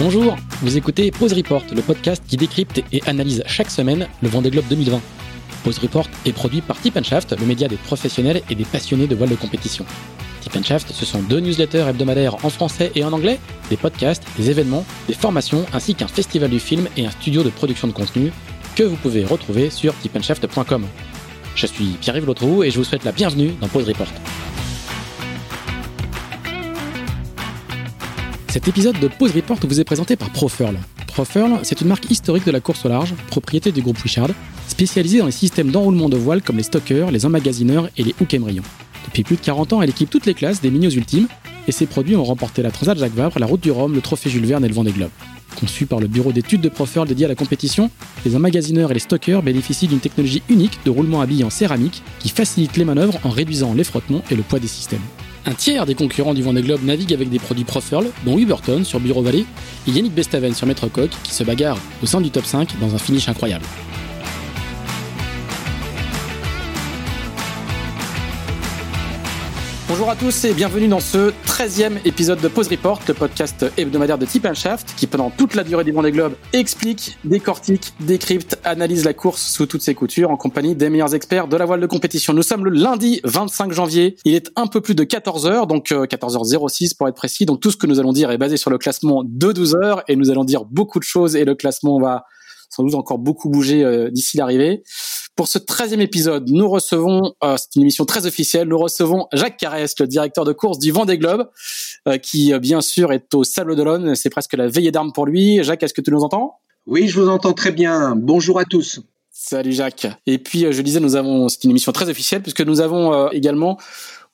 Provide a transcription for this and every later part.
Bonjour, vous écoutez Pause Report, le podcast qui décrypte et analyse chaque semaine le Vendée Globe 2020. Pause Report est produit par Tip Shaft, le média des professionnels et des passionnés de voile de compétition. Tip Shaft, ce sont deux newsletters hebdomadaires en français et en anglais, des podcasts, des événements, des formations, ainsi qu'un festival du film et un studio de production de contenu que vous pouvez retrouver sur tipandshaft.com. Je suis Pierre-Yves et je vous souhaite la bienvenue dans Pause Report. Cet épisode de Pause Report vous est présenté par Profurl. Profurl, c'est une marque historique de la course au large, propriété du groupe Richard, spécialisée dans les systèmes d'enroulement de voile comme les stockers, les emmagasineurs et les hook embrayons. Depuis plus de 40 ans, elle équipe toutes les classes des minios ultimes, et ses produits ont remporté la Transat Jacques Vabre, la Route du Rhum, le Trophée Jules Verne et le Vendée Globe. Conçus par le bureau d'études de Profurl dédié à la compétition, les emmagasineurs et les stockers bénéficient d'une technologie unique de roulement à billes en céramique qui facilite les manœuvres en réduisant les frottements et le poids des systèmes. Un tiers des concurrents du Vendée Globe navigue avec des produits Profurl, dont Uberton sur Bureau Valley et Yannick Bestaven sur Maître qui se bagarre au sein du top 5 dans un finish incroyable. Bonjour à tous et bienvenue dans ce 13e épisode de Pause Report, le podcast hebdomadaire de Tip Shaft qui pendant toute la durée du Vendée Globe explique, décortique, décrypte, analyse la course sous toutes ses coutures en compagnie des meilleurs experts de la voile de compétition. Nous sommes le lundi 25 janvier, il est un peu plus de 14h, donc 14h06 pour être précis, donc tout ce que nous allons dire est basé sur le classement de 12h et nous allons dire beaucoup de choses et le classement va sans doute encore beaucoup bouger euh, d'ici l'arrivée. Pour ce 13e épisode, nous recevons, euh, c'est une émission très officielle, nous recevons Jacques Carès, le directeur de course du Vendée Globe, euh, qui euh, bien sûr est au Sable d'Olonne, c'est presque la veillée d'armes pour lui. Jacques, est-ce que tu nous entends? Oui, je vous entends très bien. Bonjour à tous. Salut Jacques. Et puis je disais, nous avons, c'est une émission très officielle puisque nous avons également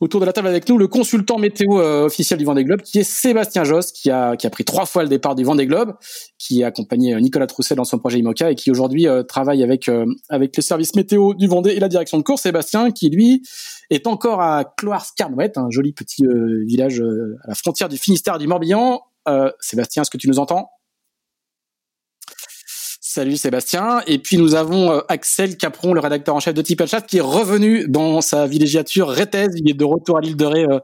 autour de la table avec nous le consultant météo euh, officiel du Vendée Globe, qui est Sébastien Josse, qui a, qui a pris trois fois le départ du Vendée Globe, qui a accompagné euh, Nicolas Trousset dans son projet IMOCA et qui aujourd'hui euh, travaille avec avec le service météo du Vendée et la direction de course. Sébastien, qui lui est encore à Cloire-Scarnouette, un joli petit village à la frontière du Finistère du Morbihan. Sébastien, est-ce que tu nous entends? Salut Sébastien. Et puis nous avons euh, Axel Capron, le rédacteur en chef de Tip Chat, qui est revenu dans sa villégiature rétaise. Il est de retour à l'île de Ré, euh,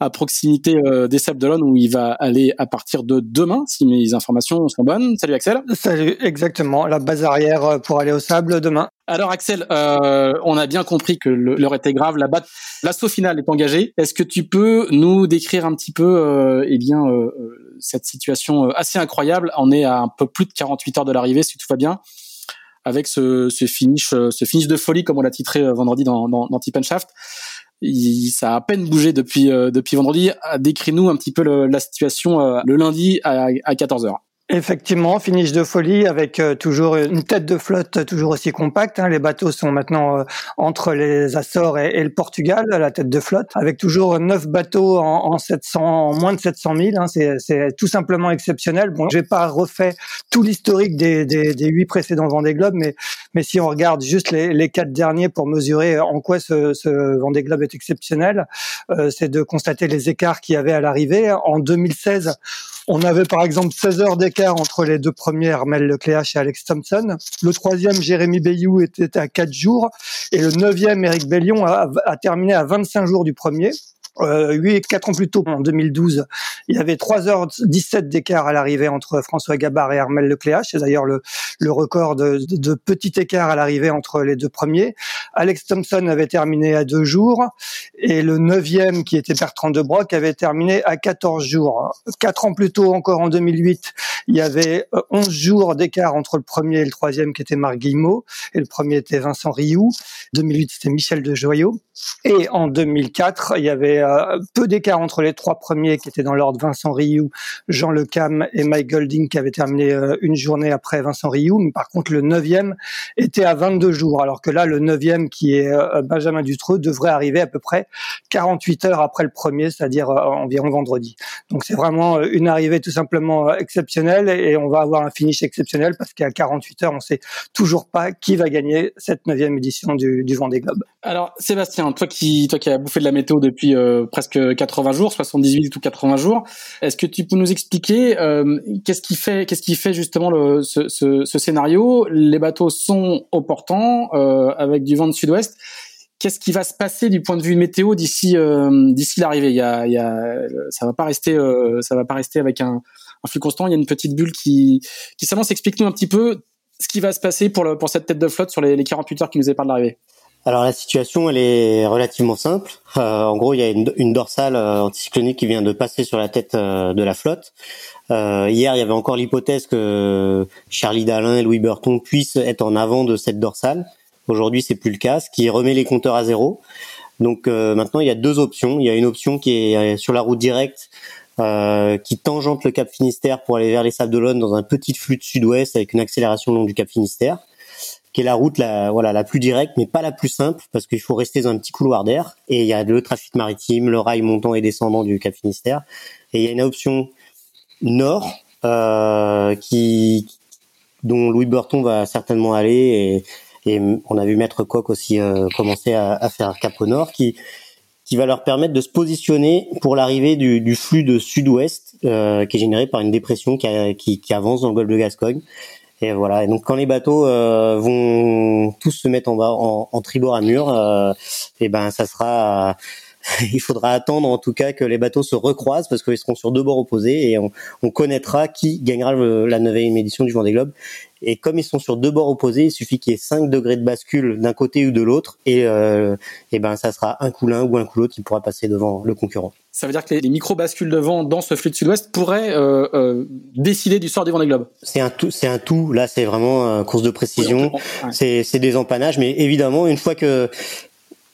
à proximité euh, des Sables d'Olonne, où il va aller à partir de demain, si mes informations sont bonnes. Salut Axel. Salut, exactement. La base arrière pour aller au Sable demain. Alors Axel, on a bien compris que l'heure était grave. La l'assaut final est engagé. Est-ce que tu peux nous décrire un petit peu, eh bien cette situation euh, assez incroyable? On est à un peu plus de 48 heures de l'arrivée, si tout va bien, avec ce, ce finish, euh, ce finish de folie, comme on l'a titré euh, vendredi dans, dans, dans. Il, ça a à peine bougé depuis depuis vendredi. Décris-nous un petit peu la situation le lundi à, à 14 heures. Effectivement, finish de folie avec euh, toujours une tête de flotte toujours aussi compacte. Hein. Les bateaux sont maintenant euh, entre les Açores et, le Portugal, la tête de flotte, avec toujours neuf bateaux en, en 700, en moins de 700 000. Hein. C'est tout simplement exceptionnel. Bon, j'ai pas refait tout l'historique des, huit précédents Vendée Globe, mais si on regarde juste les, quatre derniers pour mesurer en quoi ce, ce Vendée Globe est exceptionnel, euh, c'est de constater les écarts qu'il y avait à l'arrivée. En 2016, on avait par exemple 16 heures d'écart entre les deux premiers, Armel Lecléache et Alex Thompson. Le troisième, Jérémy Bayou, était à 4 jours. Et le neuvième, Eric Bellion, a, a terminé à 25 jours du premier. Euh, 8 4 ans plus tôt, en 2012, il y avait 3h17 d'écart à l'arrivée entre François Gabard et Armel Lecléache. C'est d'ailleurs le, le record de, de, petit écart à l'arrivée entre les deux premiers. Alex Thompson avait terminé à deux jours et le neuvième, qui était Bertrand de Broc, avait terminé à 14 jours. Quatre ans plus tôt, encore en 2008, il y avait 11 euh, jours d'écart entre le premier et le troisième, qui était Marc Guillemot, et le premier était Vincent Rioux. 2008, c'était Michel de Joyaux. Et en 2004, il y avait euh, peu d'écart entre les trois premiers qui étaient dans l'ordre Vincent Rioux, Jean Lecam et Mike Golding qui avaient terminé euh, une journée après Vincent Rioux. Mais par contre, le neuvième était à 22 jours, alors que là, le neuvième qui est euh, Benjamin Dutreux devrait arriver à peu près 48 heures après le premier, c'est-à-dire environ vendredi. Donc c'est vraiment une arrivée tout simplement exceptionnelle et on va avoir un finish exceptionnel parce qu'à 48 heures, on sait toujours pas qui va gagner cette neuvième édition du, du Vendée Globe. Alors Sébastien, toi qui toi qui as bouffé de la météo depuis presque 80 jours, 78 ou 80 jours. Est-ce que tu peux nous expliquer euh, qu'est-ce qui fait, qu'est-ce qui fait justement ce, scénario? Les bateaux sont au portant euh, avec du vent de sud-ouest. Qu'est-ce qui va se passer du point de vue météo d'ici euh, d'ici l'arrivée? Il, y a, ça va pas rester, ça va pas rester avec un, flux constant. Il y a une petite bulle qui, qui s'avance. Explique-nous un petit peu ce qui va se passer pour, pour cette tête de flotte sur les, les 48 heures qui nous est de l'arrivée. Alors la situation, elle est relativement simple. Euh, en gros, il y a une, dorsale euh, anticyclonique qui vient de passer sur la tête euh, de la flotte. Hier, il y avait encore l'hypothèse que Charlie Dalin et Louis Burton puissent être en avant de cette dorsale. Aujourd'hui, c'est plus le cas, ce qui remet les compteurs à zéro. Donc maintenant, il y a deux options. Il y a une option qui est sur la route directe, qui tangente le Cap Finistère pour aller vers les Sables d'Olonne dans un petit flux de sud-ouest avec une accélération long du Cap Finistère qui est la route la voilà la plus directe mais pas la plus simple parce qu'il faut rester dans un petit couloir d'air et il y a le trafic maritime, le rail montant et descendant du Cap Finistère. Et il y a une option nord euh, qui dont Louis Burton va certainement aller et, et on a vu Maître Coq aussi euh, commencer à, à, faire cap au nord qui qui va leur permettre de se positionner pour l'arrivée du, du, flux de sud-ouest euh, qui est généré par une dépression qui, qui, qui avance dans le golfe de Gascogne et voilà. Et donc quand les bateaux euh, vont tous se mettre en bas en, en tribord à mur, euh, et ben ça sera il faudra attendre en tout cas que les bateaux se recroisent parce qu'ils seront sur deux bords opposés et on, on connaîtra qui gagnera la neuvième édition du Vendée Globe. Et comme ils sont sur deux bords opposés, il suffit qu'il y ait 5 degrés de bascule d'un côté ou de l'autre et, euh, et ben ça sera un coup l'un ou un coup l'autre qui pourra passer devant le concurrent. Ça veut dire que les, micro-bascules de vent dans ce flux de sud-ouest pourraient euh, euh, décider du sort du Vendée Globe. C'est un tout, c'est un tout. Là, c'est vraiment euh, course de précision. Oui, ouais. C'est des empannages, mais évidemment, une fois que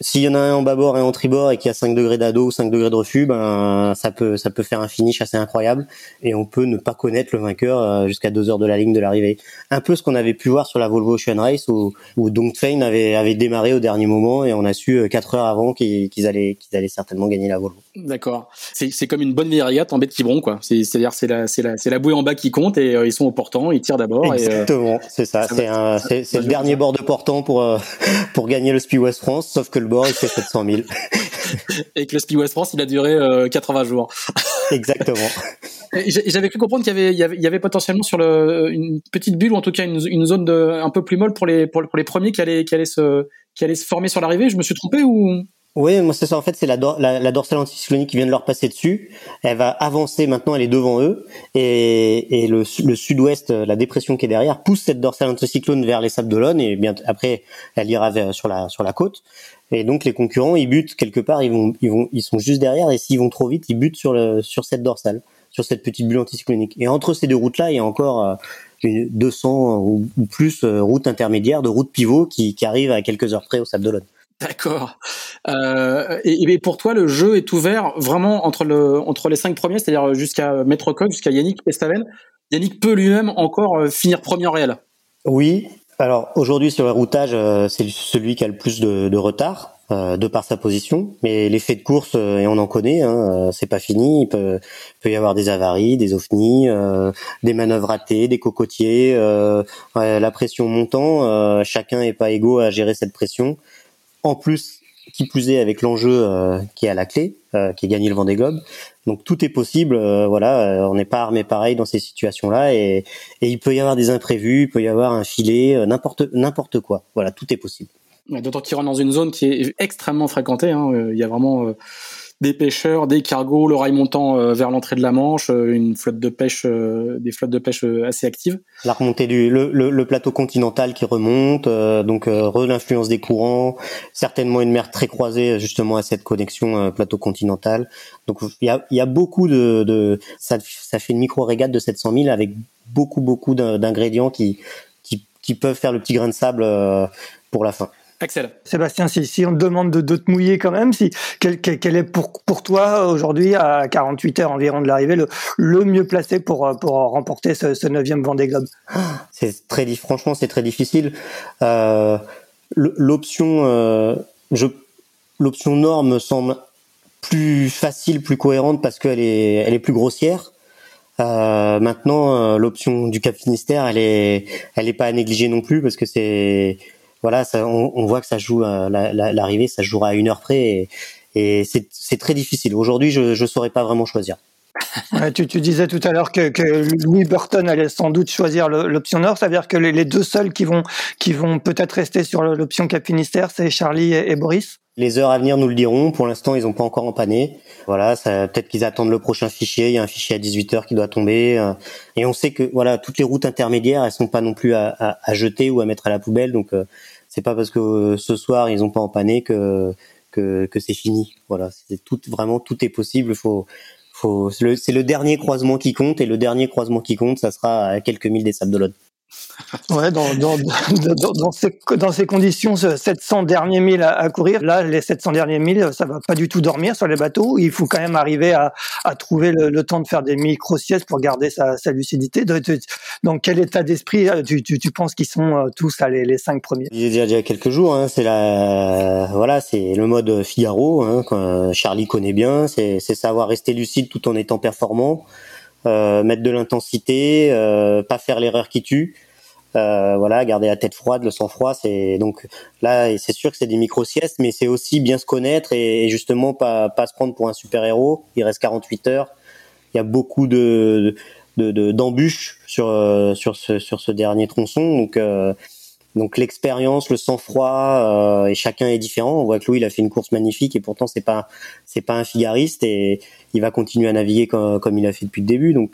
s'il y en a un en bâbord et un en tribord et qu'il y a 5 degrés d'ado ou 5 degrés de refus, ben ça peut ça peut faire un finish assez incroyable et on peut ne pas connaître le vainqueur euh, jusqu'à deux heures de la ligne de l'arrivée. Un peu ce qu'on avait pu voir sur la Volvo Ocean Race où où Dongfeng avait avait démarré au dernier moment et on a su 4 euh, heures avant qu'ils allaient qu'ils allaient certainement gagner la Volvo. D'accord. C'est comme une bonne vieille régate en baie de Quiberon quoi. C'est c'est la c'est la c'est la bouée en bas qui compte et euh, ils sont au portant, ils tirent d'abord Exactement, c'est ça, ça c'est le dernier bord de portant pour euh, pour gagner le Speed West France sauf que le bord il fait 700 000. et que le Speed West France il a duré euh, 80 jours. Exactement. J'avais cru comprendre qu'il y y y avait potentiellement sur le, une petite bulle ou en tout cas une, une zone de, un peu plus molle pour les, pour, pour les premiers qui allaient, qui allaient se, qui allaient se former sur l'arrivée. Je me suis trompé ou? Oui, moi c'est ça. En fait, c'est la, la, la, dorsale anticyclonique qui vient de leur passer dessus. Elle va avancer maintenant, elle est devant eux, et, et le, le sud-ouest, la dépression qui est derrière, pousse cette dorsale anticyclone vers les Sables d'Olonne, et bien après, elle ira vers, sur la sur la côte. Et donc les concurrents, ils butent quelque part, ils vont ils vont ils sont juste derrière, et s'ils vont trop vite, ils butent sur le sur cette dorsale, sur cette petite bulle anticyclonique. Et entre ces deux routes-là, il y a encore euh, 200 ou, ou plus euh, routes intermédiaires de routes pivot qui, qui arrivent à quelques heures près au Sable d'Olonne. D'accord. Euh, et, pour toi, le jeu est ouvert vraiment entre le entre les cinq premiers, c'est-à-dire jusqu'à Maître jusqu'à Yannick Pestaven. Yannick peut lui-même encore euh, finir premier en réel. Oui. Alors aujourd'hui sur le routage, euh, c'est celui qui a le plus de, retard de par sa position. Mais l'effet de course, et on en connaît, hein, c'est pas fini. Il peut, peut, y avoir des avaries, des ovnis, des manœuvres ratées, des cocotiers, la pression montant. chacun est pas égaux à gérer cette pression en plus qui plus est avec l'enjeu euh, qui est à la clé, euh, qui est gagner le Vendée Globe. Donc tout est possible. Euh, voilà, on n'est pas armé pareil dans ces situations-là, et, et, il peut y avoir des imprévus, il peut y avoir un filet, n'importe n'importe quoi. Voilà, tout est possible. D'autant qu'il rentre dans une zone qui est extrêmement fréquentée. Hein. Il y a vraiment des pêcheurs, des cargos, le rail montant euh, vers l'entrée de la Manche, euh, une flotte de pêche, euh, des flottes de pêche assez actives. La remontée du le, plateau continental qui remonte, donc l'influence des courants, certainement une mer très croisée justement à cette connexion plateau continental. Donc il y a, beaucoup de, ça fait une micro régate de 700 000 avec beaucoup beaucoup d'ingrédients qui, qui qui peuvent faire le petit grain de sable pour la fin. Axel. Sébastien, si, si, on te demande de, de, te mouiller quand même, si, quel, quel, quel est pour, pour toi aujourd'hui, à 48 heures environ de l'arrivée, le, le mieux placé pour, pour remporter ce, ce 9e Vendée Globe? C'est très, franchement, c'est très difficile. Euh, l'option, euh, je, l'option Nord me semble plus facile, plus cohérente parce qu'elle est, elle est plus grossière. Euh, maintenant, euh, l'option du Cap Finistère, elle est, elle est pas à négliger non plus parce que c'est voilà, ça, on, on, voit que ça joue euh, l'arrivée, la, ça jouera à une heure près et, et c'est très difficile. Aujourd'hui, je ne saurais pas vraiment choisir. tu, tu, disais tout à l'heure que, que, Louis Burton allait sans doute choisir l'option Nord. Ça veut dire que les, deux seuls qui vont, qui vont peut-être rester sur l'option Cap Finistère, c'est Charlie et, Boris? Les heures à venir nous le diront. Pour l'instant, ils n'ont pas encore empanné. Voilà, peut-être qu'ils attendent le prochain fichier. Il y a un fichier à 18 heures qui doit tomber. Euh, et on sait que voilà, toutes les routes intermédiaires, elles sont pas non plus à, à, jeter ou à mettre à la poubelle. Donc, euh, c'est pas parce que euh, ce soir ils n'ont pas empanné que que, que c'est fini. Voilà, c'est tout vraiment tout est possible. Faut faut c'est le dernier croisement qui compte et le dernier croisement qui compte, ça sera à quelques milles des Sables d'Olonne. Ouais, dans, ces, dans ces conditions, 700 derniers milles à, courir, là, les 700 derniers milles, ça va pas du tout dormir sur les bateaux. Il faut quand même arriver à, trouver le, temps de faire des micro-siestes pour garder sa, lucidité. Dans quel état d'esprit euh, tu, penses qu'ils sont euh, tous à les, les cinq premiers? Il y a quelques jours, hein, c'est voilà, le mode Figaro, hein, que Charlie connaît bien, c'est savoir rester lucide tout en étant performant. Euh, mettre de l'intensité, euh, pas faire l'erreur qui tue. Euh, voilà, garder la tête froide, le sang froid, c'est donc là, c'est sûr que c'est des micro siestes, mais c'est aussi bien se connaître et, justement pas pas se prendre pour un super héros. Il reste 48 heures. Il y a beaucoup de d'embûches de, sur sur ce sur ce dernier tronçon, donc donc l'expérience, le sang-froid, euh, et chacun est différent. On voit que Louis il a fait une course magnifique et pourtant c'est pas c'est pas un figariste et il va continuer à naviguer comme, comme il a fait depuis le début. Donc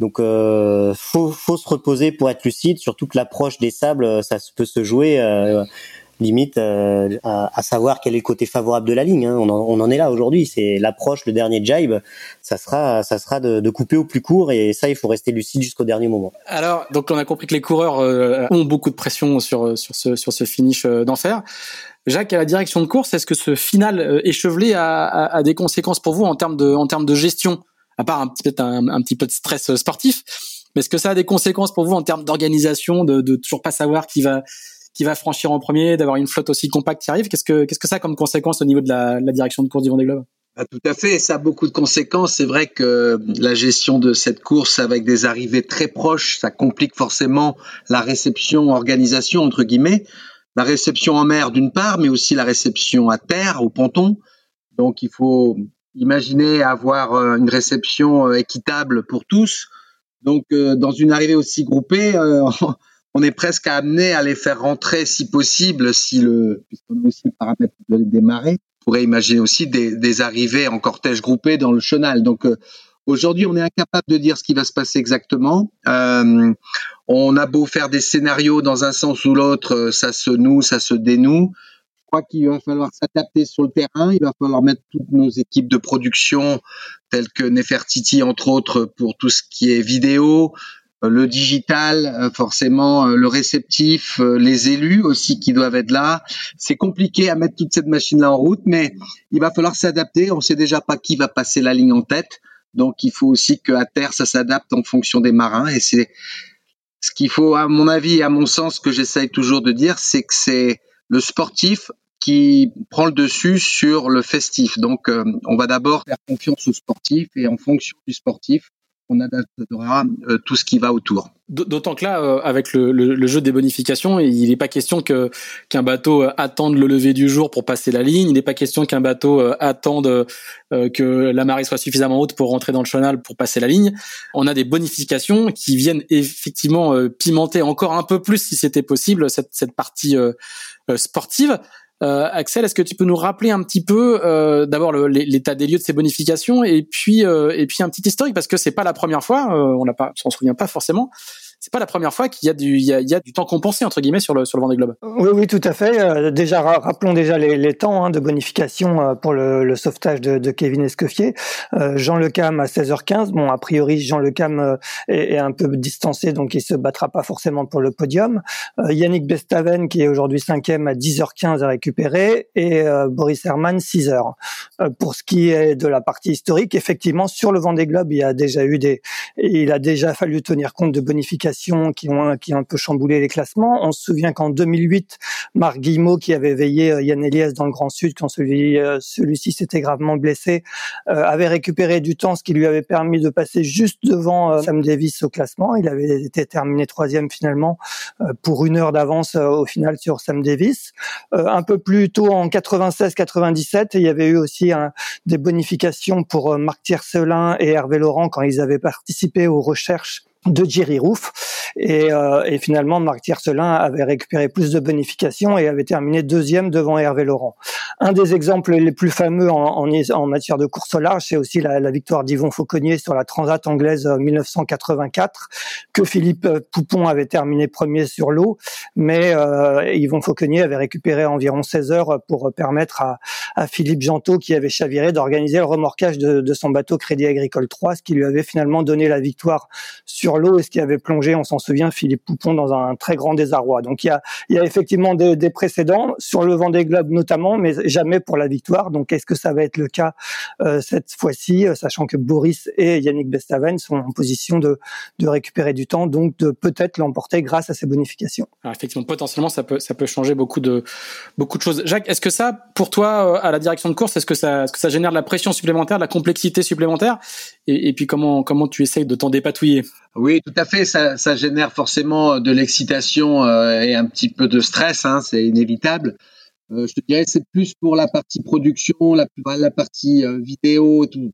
donc euh, faut faut se reposer pour être lucide. Surtout que l'approche des sables, ça peut se jouer. Euh, limite euh, à, savoir quel est le côté favorable de la ligne. Hein. On, en, est là aujourd'hui. C'est l'approche, le dernier jibe, ça sera, ça sera de, couper au plus court et ça, il faut rester lucide jusqu'au dernier moment. Alors, donc on a compris que les coureurs euh, ont beaucoup de pression sur sur ce sur ce finish euh, d'enfer. Jacques, à la direction de course, est-ce que ce final échevelé a, des conséquences pour vous en termes de en termes de gestion, à part un petit peu un, un petit peu de stress sportif, mais est-ce que ça a des conséquences pour vous en termes d'organisation, de, de toujours pas savoir qui va qui va franchir en premier, d'avoir une flotte aussi compacte qui arrive. Qu'est-ce que qu'est-ce que ça a comme conséquence au niveau de la, la direction de course du Vendée Globe? Ah, tout à fait, ça a beaucoup de conséquences. C'est vrai que la gestion de cette course avec des arrivées très proches, ça complique forcément la réception, organisation entre guillemets, la réception en mer d'une part, mais aussi la réception à terre, au ponton. Donc il faut imaginer avoir euh, une réception euh, équitable pour tous. Donc euh, dans une arrivée aussi groupée, on est presque amené à les faire rentrer si possible, si le, puisqu'on a aussi le paramètre de démarrer. On pourrait imaginer aussi des, des, arrivées en cortège groupé dans le chenal. Donc euh, aujourd'hui, on est incapable de dire ce qui va se passer exactement. Euh, on a beau faire des scénarios dans un sens ou l'autre, euh, ça se noue, ça se dénoue. Je crois qu'il va falloir s'adapter sur le terrain. Il va falloir mettre toutes nos équipes de production, telles que Nefertiti entre autres, pour tout ce qui est vidéo, le digital, euh, forcément euh, le réceptif, les élus aussi qui doivent être là. C'est compliqué à mettre toute cette machine-là en route, mais il va falloir s'adapter. On sait déjà pas qui va passer la ligne en tête, donc il faut aussi qu'à terre ça s'adapte en fonction des marins. Et c'est ce qu'il faut, à mon avis et à mon sens, que j'essaye toujours de dire, c'est que c'est le sportif qui prend le dessus sur le festif. Donc, on va d'abord faire confiance au sportif et en fonction du sportif, on adaptera euh, tout ce qui va autour. D'autant que là, euh, avec le, jeu des bonifications, il n'est pas question que qu'un bateau euh, attende le lever du jour pour passer la ligne. Il n'est pas question qu'un bateau attende que la marée soit suffisamment haute pour rentrer dans le chenal pour passer la ligne. On a des bonifications qui viennent effectivement pimenter encore un peu plus, si c'était possible, cette, cette partie sportive. Euh, Axel, est-ce que tu peux nous rappeler un petit peu euh, d'abord l'état des lieux de ces bonifications et puis euh, et puis un petit historique parce que c'est pas la première fois, on l'a pas, on s'en souvient pas forcément c'est pas la première fois qu'il y a du il y a, il y a, du temps compensé entre guillemets sur le sur le Vendée Globe. Oui oui tout à fait. Euh, déjà rappelons déjà les, les temps hein, de bonification euh, pour le, le sauvetage de, de, Kevin Escoffier. Euh, Jean Lecam à 16h15. Bon a priori Jean Lecam euh, est, est, un peu distancé donc il se battra pas forcément pour le podium. Yannick Bestaven qui est aujourd'hui cinquième à 10h15 à récupérer et Boris Herman 6h. pour ce qui est de la partie historique effectivement sur le Vendée Globe il y a déjà eu des il a déjà fallu tenir compte de bonification qui ont qui ont un peu chamboulé les classements. On se souvient qu'en 2008, Marc Guillemot, qui avait veillé Yann Elias dans le Grand Sud quand celui celui-ci s'était gravement blessé, avait récupéré du temps, ce qui lui avait permis de passer juste devant Sam Davis au classement. Il avait été terminé troisième finalement pour une heure d'avance au final sur Sam Davis. un peu plus tôt en 96-97, il y avait eu aussi des bonifications pour Marc Tiercelin et Hervé Laurent quand ils avaient participé aux recherches de Jerry Roof. Et, euh, et, finalement, Marc Tiercelin avait récupéré plus de bonifications et avait terminé deuxième devant Hervé Laurent. Un des exemples les plus fameux en, en, en matière de course au large, c'est aussi la, la victoire d'Yvon Fauconnier sur la Transat anglaise 1984, euh, que Philippe euh, Poupon avait terminé premier sur l'eau, mais euh, Yvon Fauconnier avait récupéré environ 16 heures pour permettre à, à Philippe Gentot, qui avait chaviré, d'organiser le remorquage de, de son bateau Crédit Agricole 3, ce qui lui avait finalement donné la victoire sur l'eau et ce qui avait plongé, on s'en souvient, Philippe Poupon dans un très grand désarroi. Donc il y a, il y a effectivement des, des précédents sur le Vendée Globe notamment, mais jamais pour la victoire. Donc est-ce que ça va être le cas euh, cette fois-ci, euh, sachant que Boris et Yannick Bestaven sont en position de, récupérer du temps, donc de peut-être l'emporter grâce à ces bonifications? Effectivement, potentiellement, ça peut, ça peut changer beaucoup de, beaucoup de choses. Jacques, est-ce que ça, pour toi, euh, à la direction de course, est-ce que ça, est-ce que ça génère de la pression supplémentaire, de la complexité supplémentaire? Et, puis comment, comment tu essayes de t'en dépatouiller? Oui, tout à fait. Ça, génère forcément de l'excitation euh, et un petit peu de stress. Hein, c'est inévitable. Euh, je te dirais, c'est plus pour la partie production, la, la partie euh, vidéo, tout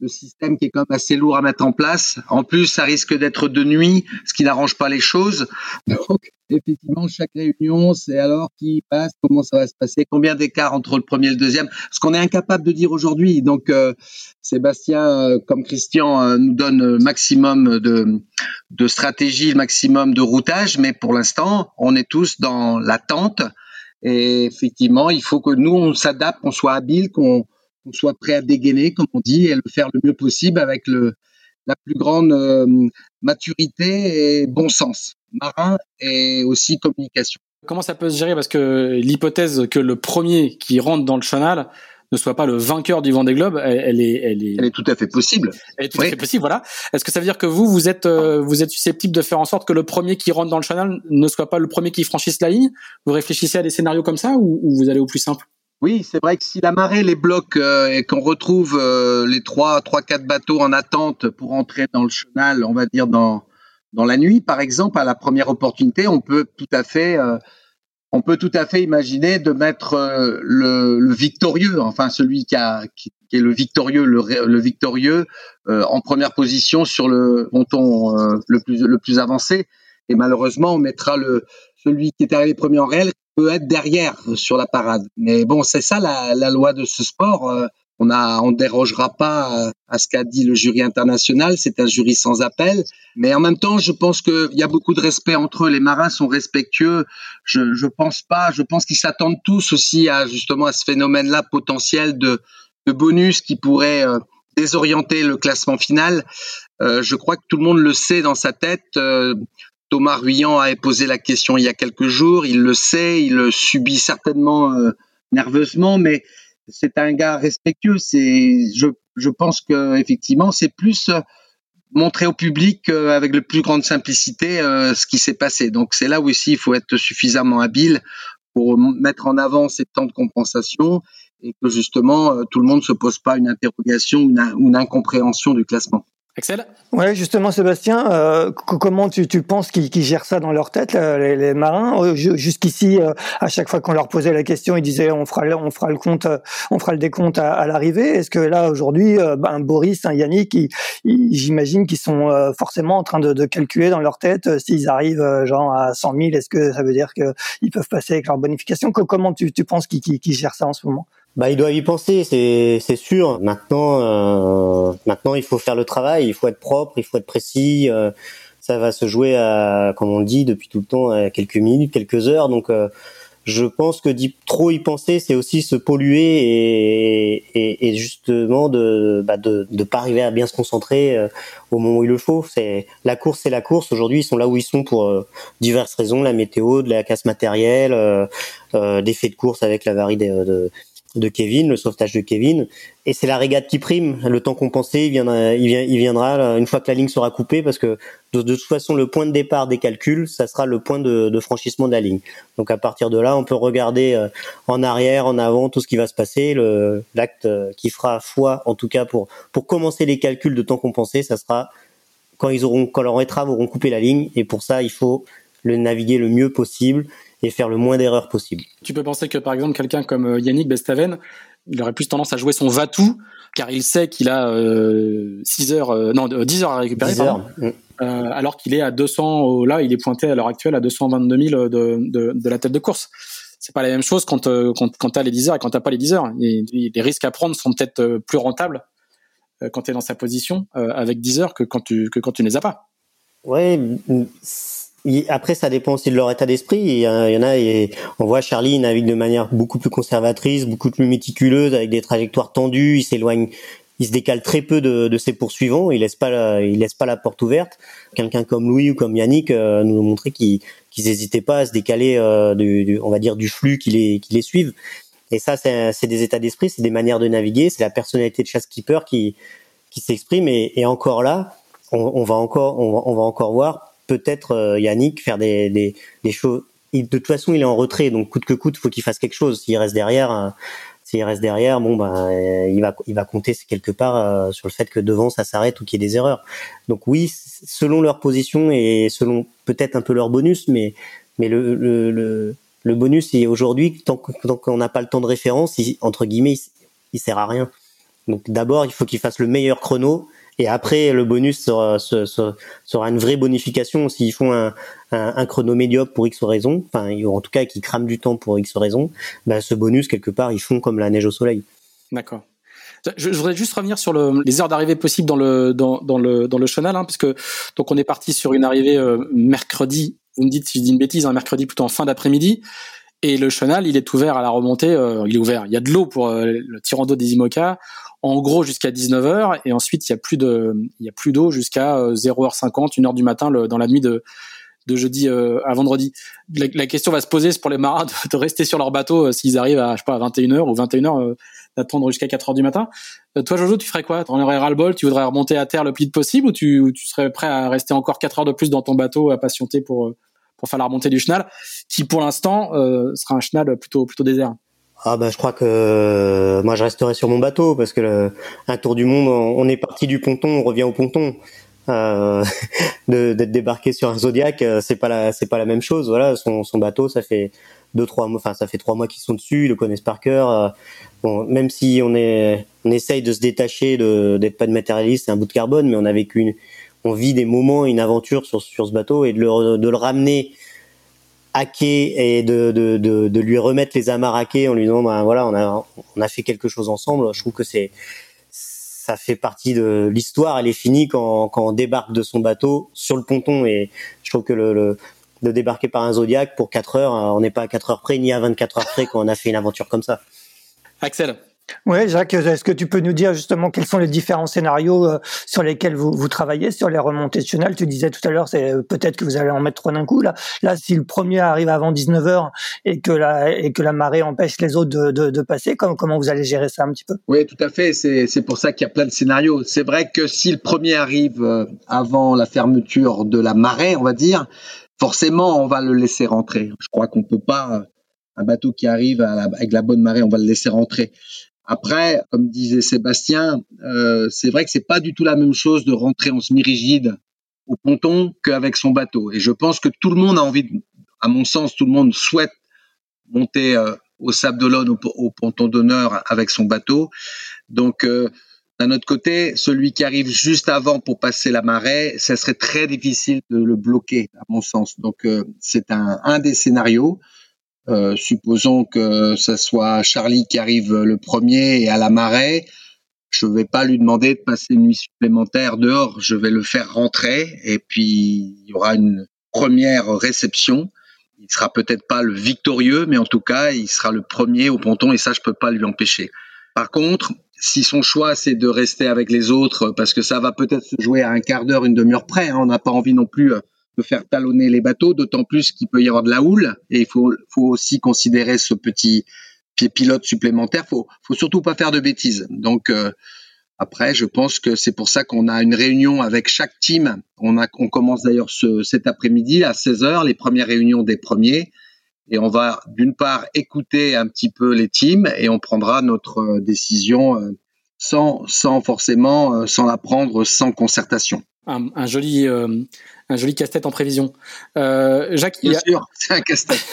le système qui est quand même assez lourd à mettre en place. En plus, ça risque d'être de nuit, ce qui n'arrange pas les choses. Donc, effectivement, chaque réunion, c'est alors qui passe, comment ça va se passer, combien d'écart entre le premier et le deuxième, ce qu'on est incapable de dire aujourd'hui. Donc, euh, Sébastien, euh, comme Christian, euh, nous donne le maximum de, de stratégie, maximum de routage, mais pour l'instant, on est tous dans l'attente. Et effectivement, il faut que nous, on s'adapte, qu'on soit habile, qu'on qu'on soit prêt à dégainer, comme on dit, et le faire le mieux possible avec le, la plus grande euh, maturité et bon sens, marin et aussi communication. Comment ça peut se gérer? Parce que l'hypothèse que le premier qui rentre dans le chenal ne soit pas le vainqueur du Vendée Globe, elle, elle, est, elle est, elle est tout à fait possible. Elle est tout à fait possible, voilà. Est-ce que ça veut dire que vous, vous êtes, euh, vous êtes susceptible de faire en sorte que le premier qui rentre dans le chenal ne soit pas le premier qui franchisse la ligne? Vous réfléchissez à des scénarios comme ça ou, ou vous allez au plus simple? Oui, c'est vrai que si la marée les bloque euh, et qu'on retrouve euh, les trois, trois, quatre bateaux en attente pour entrer dans le chenal, on va dire dans dans la nuit, par exemple, à la première opportunité, on peut tout à fait, euh, on peut tout à fait imaginer de mettre le, victorieux, enfin celui qui a est le victorieux, le, le victorieux, en première position sur le ponton le plus le plus avancé. Et malheureusement, on mettra le celui qui est arrivé premier en réel peut être derrière sur la parade. Mais bon, c'est ça la, la, loi de ce sport. Euh, on a, on dérogera pas à ce qu'a dit le jury international. C'est un jury sans appel. Mais en même temps, je pense qu'il y a beaucoup de respect entre eux. Les marins sont respectueux. Je, je pense pas. Je pense qu'ils s'attendent tous aussi à justement à ce phénomène-là potentiel de, de bonus qui pourrait euh, désorienter le classement final. Euh, je crois que tout le monde le sait dans sa tête. Euh, Thomas Ruyant a posé la question il y a quelques jours, il le sait, il le subit certainement euh, nerveusement, mais c'est un gars respectueux. C'est, je, je pense que effectivement, c'est plus euh, montrer au public euh, avec le plus grande simplicité ce qui s'est passé. Donc c'est là où ici il faut être suffisamment habile pour mettre en avant ces temps de compensation et que justement tout le monde se pose pas une interrogation ou une incompréhension du classement. Axel? Ouais, justement, Sébastien, euh, comment tu, penses qu'ils gèrent ça dans leur tête, les, marins? Euh, Jusqu'ici, euh, à chaque fois qu'on leur posait la question, ils disaient on fera, on fera le compte, on fera le décompte à, l'arrivée. Est-ce que là aujourd'hui, ben, Boris, un Yannick, j'imagine qu'ils sont forcément en train de, calculer dans leur tête s'ils arrivent genre à 100 000, est-ce que ça veut dire qu'ils peuvent passer avec leur bonification? Comment tu, tu penses qu'ils qu gèrent ça en ce moment? Bah, il doit y penser, c'est sûr. Maintenant, euh, maintenant, il faut faire le travail, il faut être propre, il faut être précis. Euh, ça va se jouer à, comme on dit depuis tout le temps, à quelques minutes, quelques heures. Donc, euh, je pense que trop y penser, c'est aussi se polluer et, et, et justement de, bah de de pas arriver à bien se concentrer euh, au moment où il le faut. C'est la course, c'est la course. Aujourd'hui, ils sont là où ils sont pour euh, diverses raisons la météo, de la casse matérielle, euh, des faits de course avec la varie de de Kevin, le sauvetage de Kevin. Et c'est la régate qui prime. Le temps compensé, il viendra, il, il viendra une fois que la ligne sera coupée, parce que de, toute façon, le point de départ des calculs, ça sera le point de, franchissement de la ligne. Donc à partir de là, on peut regarder euh, en arrière, en avant, tout ce qui va se passer. L'acte euh, qui fera foi, en tout cas pour pour commencer les calculs de temps compensé, ça sera quand ils auront, quand leurs étraves auront coupé la ligne. Et pour ça, il faut le naviguer le mieux possible et faire le moins d'erreurs possible. Tu peux penser que par exemple quelqu'un comme euh, Yannick Bestaven, il aurait plus tendance à jouer son Vatou car il sait qu'il a euh, 6 heures, euh, non 10 heures à récupérer, 10 heures. Euh, alors qu'il est à 200, là il est pointé à l'heure actuelle à 222 000 de, de, de la tête de course. C'est pas la même chose quand quand, quand t'as les 10 heures et quand t'as pas les 10 heures. Et, les risques à prendre sont peut-être plus rentables quand tu es dans sa position avec 10 heures que quand tu que quand tu ne les as pas. Ouais, après, ça dépend aussi de leur état d'esprit. Il y en a, on voit Charlie il navigue de manière beaucoup plus conservatrice, beaucoup plus méticuleuse, avec des trajectoires tendues. Il s'éloigne, il se décale très peu de, de, ses poursuivants. Il laisse pas, la, il laisse pas la porte ouverte. Quelqu'un comme Louis ou comme Yannick euh, nous ont montré qu'ils qu'ils n'hésitaient pas à se décaler, euh, du, on va dire, du flux qui les, qui les suivent. Et ça, c'est des états d'esprit, c'est des manières de naviguer, c'est la personnalité de chaque skipper qui, qui s'exprime. Et, et, encore là, on, on va encore, on va encore voir peut-être euh, Yannick faire des, des, choses. de toute façon, il est en retrait, donc coûte que coûte, faut qu'il fasse quelque chose. S'il reste derrière, euh, s'il reste derrière, bon ben, euh, il va, il va compter quelque part sur le fait que devant ça s'arrête ou qu'il y ait des erreurs. Donc oui, selon leur position et selon peut-être un peu leur bonus, mais mais le le, le, bonus, aujourd'hui, tant qu'on n'a pas le temps de référence, entre guillemets, il, il sert à rien. Donc d'abord, il faut qu'il fasse le meilleur chrono et après, le bonus sera, une vraie bonification s'ils font un, un, chrono médiocre pour X raison, enfin, en tout cas, qu'ils crament du temps pour X raison, bah, ce bonus, quelque part, ils font comme la neige au soleil. D'accord. Je, voudrais juste revenir sur le, les heures d'arrivée possibles dans le dans, dans le dans le chenal, hein, parce que donc on est parti sur une arrivée euh, mercredi. Vous me dites si je dis une bêtise, un mercredi plutôt en fin d'après-midi. Et le chenal, il est ouvert à la remontée. Euh, il est ouvert. Il y a de l'eau pour euh, le tirant d'eau des IMOCA en gros jusqu'à 19h et ensuite il y a plus de il a plus d'eau jusqu'à 0h50 1h du matin dans la nuit de de jeudi euh, à vendredi. La, question va se poser pour les marins de, rester sur leur bateau euh, s'ils arrivent à je sais pas à 21h ou 21h euh, d'attendre jusqu'à 4h du matin. toi Jojo, tu ferais quoi? Tu aurais ras le bol, tu voudrais remonter à terre le plus vite possible ou tu, tu serais prêt à rester encore 4 heures de plus dans ton bateau à patienter pour pour faire la remontée du chenal qui pour l'instant sera un chenal plutôt plutôt désert? Ah bah je crois que euh, moi je resterai sur mon bateau parce que le, un tour du monde, on, est parti du ponton, on revient au ponton. Euh, d'être débarqué sur un Zodiac, euh, c'est pas la c'est pas la même chose. Voilà, son, son bateau, ça fait deux trois mois, enfin ça fait trois mois qu'ils sont dessus, ils le connaissent par cœur. Euh, bon, même si on est on essaye de se détacher de d'être pas de matérialiste, c'est un bout de carbone, mais on a vécu une, on vit des moments, une aventure sur sur ce bateau et de le de le ramener à et de, de, de, de, lui remettre les amarres en lui disant ben voilà on a on a fait quelque chose ensemble. Je trouve que c'est ça fait partie de l'histoire elle est finie quand, quand on débarque de son bateau sur le ponton. Et je trouve que le, le de débarquer par un Zodiac pour 4 heures on n'est pas à 4 heures près ni à 24 heures près quand on a fait une aventure comme ça. Axel oui, Jacques, est-ce que tu peux nous dire justement quels sont les différents scénarios euh, sur lesquels vous, vous travaillez sur les remontées de Tu disais tout à l'heure, c'est euh, peut-être que vous allez en mettre trois d'un coup. Là, là, si le premier arrive avant 19h et que la, et que la marée empêche les autres de, de, passer, comment, vous allez gérer ça un petit peu? Oui, tout à fait. C'est, pour ça qu'il y a plein de scénarios. C'est vrai que si le premier arrive euh, avant la fermeture de la marée, on va dire, forcément, on va le laisser rentrer. Je crois qu'on peut pas un bateau qui arrive avec la bonne marée, on va le laisser rentrer. Après, comme disait Sébastien, euh, c'est vrai que c'est pas du tout la même chose de rentrer en semi-rigide au ponton qu'avec son bateau. Et je pense que tout le monde a envie, à mon sens, tout le monde souhaite monter euh, au Sable d'Olonne, au, au, ponton d'honneur avec son bateau. Donc, euh, d'un autre côté, celui qui arrive juste avant pour passer la marée, ça serait très difficile de le bloquer, à mon sens. Donc, euh, c'est un, un des scénarios. Euh, supposons que ce soit Charlie qui arrive le premier et à la marée, je ne vais pas lui demander de passer une nuit supplémentaire dehors, je vais le faire rentrer et puis il y aura une première réception. Il sera peut-être pas le victorieux, mais en tout cas, il sera le premier au ponton et ça, je peux pas lui empêcher. Par contre, si son choix c'est de rester avec les autres, parce que ça va peut-être se jouer à un quart d'heure, une demi-heure près, hein, on n'a pas envie non plus euh, faire talonner les bateaux, d'autant plus qu'il peut y avoir de la houle et il faut, aussi considérer ce petit pilotes supplémentaires. Faut, faut surtout pas faire de bêtises. Donc après, je pense que c'est pour ça qu'on a une réunion avec chaque team. On, commence d'ailleurs ce, cet après-midi à 16h, les premières réunions des premiers. Et on va d'une part écouter un petit peu les teams et on prendra notre décision sans, sans forcément, sans la prendre sans concertation un, joli, euh, un joli casse-tête en prévision. Euh, Jacques, bien sûr, c'est un casse-tête.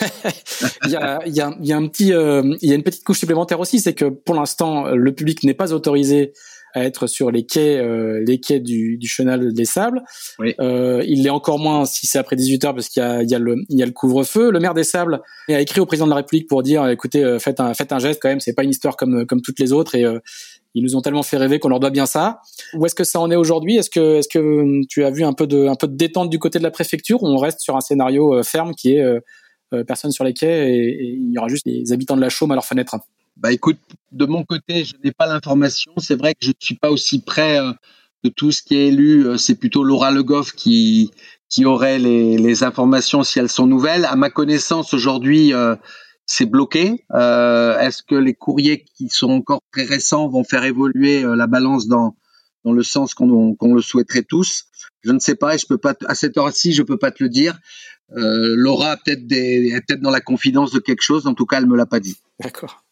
il y a, il y a, il y a un petit, euh, il y a une petite couche supplémentaire aussi, c'est que pour l'instant, le public n'est pas autorisé à être sur les quais, euh, les quais du, du Chenal des Sables. Oui. Euh, il l'est encore moins si c'est après 18 heures parce qu'il y a, il y a le, il y a le couvre-feu. Le maire des Sables a écrit au président de la République pour dire, écoutez, faites un, faites un geste quand même. C'est pas une histoire comme, comme toutes les autres et ils nous ont tellement fait rêver qu'on leur doit bien ça. Où est-ce que ça en est aujourd'hui? Est-ce que, est-ce que tu as vu un peu de, un peu de détente du côté de la préfecture ou on reste sur un scénario euh, ferme qui est euh, euh, personne sur les quais et, il y aura juste les habitants de la Chaume à leurs fenêtres Bah écoute, de mon côté, je n'ai pas l'information. C'est vrai que je ne suis pas aussi près de tout ce qui est élu. C'est plutôt Laura Le Goff qui qui aurait les, les, informations si elles sont nouvelles. À ma connaissance, aujourd'hui, c'est bloqué. Euh, Est-ce que les courriers qui sont encore très récents vont faire évoluer euh, la balance dans dans le sens qu'on le souhaiterait tous? Je ne sais pas et je peux pas à cette heure-ci je peux pas te le dire. Euh, Laura peut-être peut-être dans la confidence de quelque chose. En tout cas, elle me l'a pas dit. D'accord.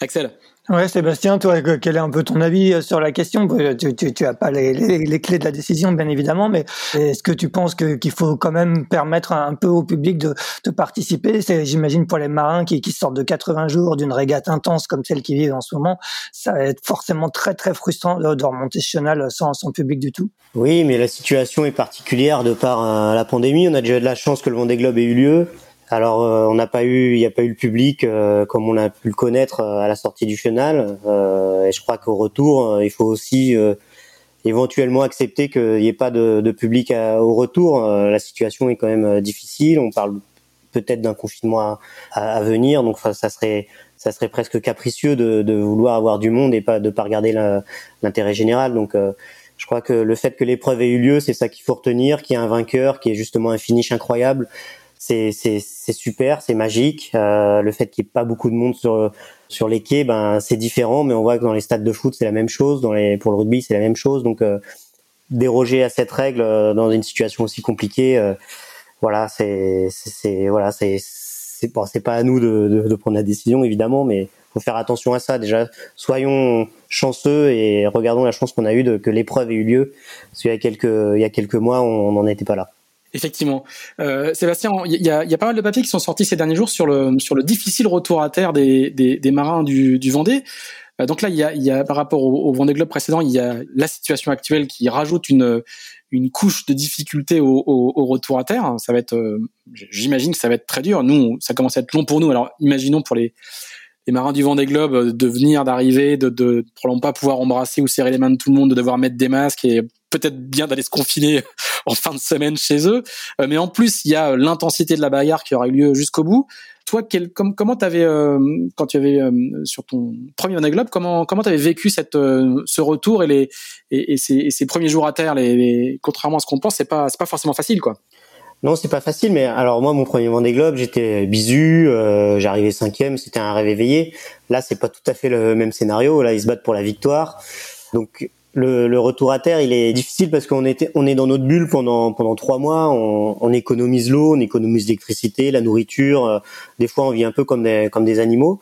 Axel? Ouais, Sébastien, toi, quel est un peu ton avis euh, sur la question? Tu, tu, tu as pas les, les, clés de la décision, bien évidemment, mais est-ce que tu penses qu'il faut quand même permettre un peu au public de, de participer? J'imagine, pour les marins qui, qui sortent de 80 jours d'une régate intense comme celle qui vivent en ce moment, ça va être forcément très très frustrant de, de remonter chenal sans, sans public du tout. Oui, mais la situation est particulière de par euh, la pandémie. On a déjà de la chance que le Vendée Globe ait eu lieu. Alors, euh, on n'a pas eu, il n'y a pas eu le public euh, comme on a pu le connaître euh, à la sortie du chenal. et je crois qu'au retour, il faut aussi éventuellement accepter qu'il n'y ait pas de, de public au retour. la situation est quand même difficile. On parle peut-être d'un confinement à, à, venir, donc ça serait ça serait presque capricieux de, de, vouloir avoir du monde et pas de pas regarder l'intérêt général. Donc je crois que le fait que l'épreuve ait eu lieu, c'est ça qu'il faut retenir, qu'il y ait un vainqueur, qui est justement un finish incroyable c'est super, c'est magique. Euh, le fait qu'il n'y ait pas beaucoup de monde sur sur les quais, ben c'est différent, mais on voit que dans les stades de foot c'est la même chose, dans les pour le rugby c'est la même chose. Donc euh, déroger à cette règle euh, dans une situation aussi compliquée, euh, voilà, c'est c'est voilà c'est c'est bon, pas à nous de, de, de, prendre la décision évidemment, mais faut faire attention à ça. Déjà, soyons chanceux et regardons la chance qu'on a eue de que l'épreuve ait eu lieu. Parce qu'il y a quelques il y a quelques mois on n'en était pas là. Effectivement. Euh, Sébastien, il y a, pas mal de papiers qui sont sortis ces derniers jours sur le, sur le difficile retour à terre des, des, marins du, du Vendée. Euh, donc là, il y, a, par rapport au, Vendée Globe précédent, il y a la situation actuelle qui rajoute une, une couche de difficulté au retour à terre. Ça va être, euh, j'imagine que ça va être très dur. Nous, ça commence à être long pour nous. Alors, imaginons pour les, les marins du Vendée Globe euh, de venir, d'arriver, de, de probablement pas pouvoir embrasser ou serrer les mains de tout le monde, de devoir mettre des masques et peut-être bien d'aller se confiner en fin de semaine chez eux. Euh, mais en plus, il y a euh, l'intensité de la bagarre qui aura eu lieu jusqu'au bout. Toi, quel, com, comment t'avais euh, quand tu avais euh, sur ton premier Vendée Globe, comment comment t'avais vécu cette euh, ce retour et les et, et, ces, et, ces, premiers jours à terre, les, les contrairement à ce qu'on pense, c'est pas c'est pas forcément facile, quoi. Non, c'est pas facile, mais alors moi, mon premier Vendée Globe, j'étais bisu, euh, j'arrivais cinquième, c'était un rêve éveillé. Là, c'est pas tout à fait le même scénario. Là, ils se battent pour la victoire. Donc, le, retour à terre, il est difficile parce qu'on était, on est dans notre bulle pendant pendant trois mois. On, on économise l'eau, on économise l'électricité, la nourriture. Euh, des fois, on vit un peu comme des comme des animaux.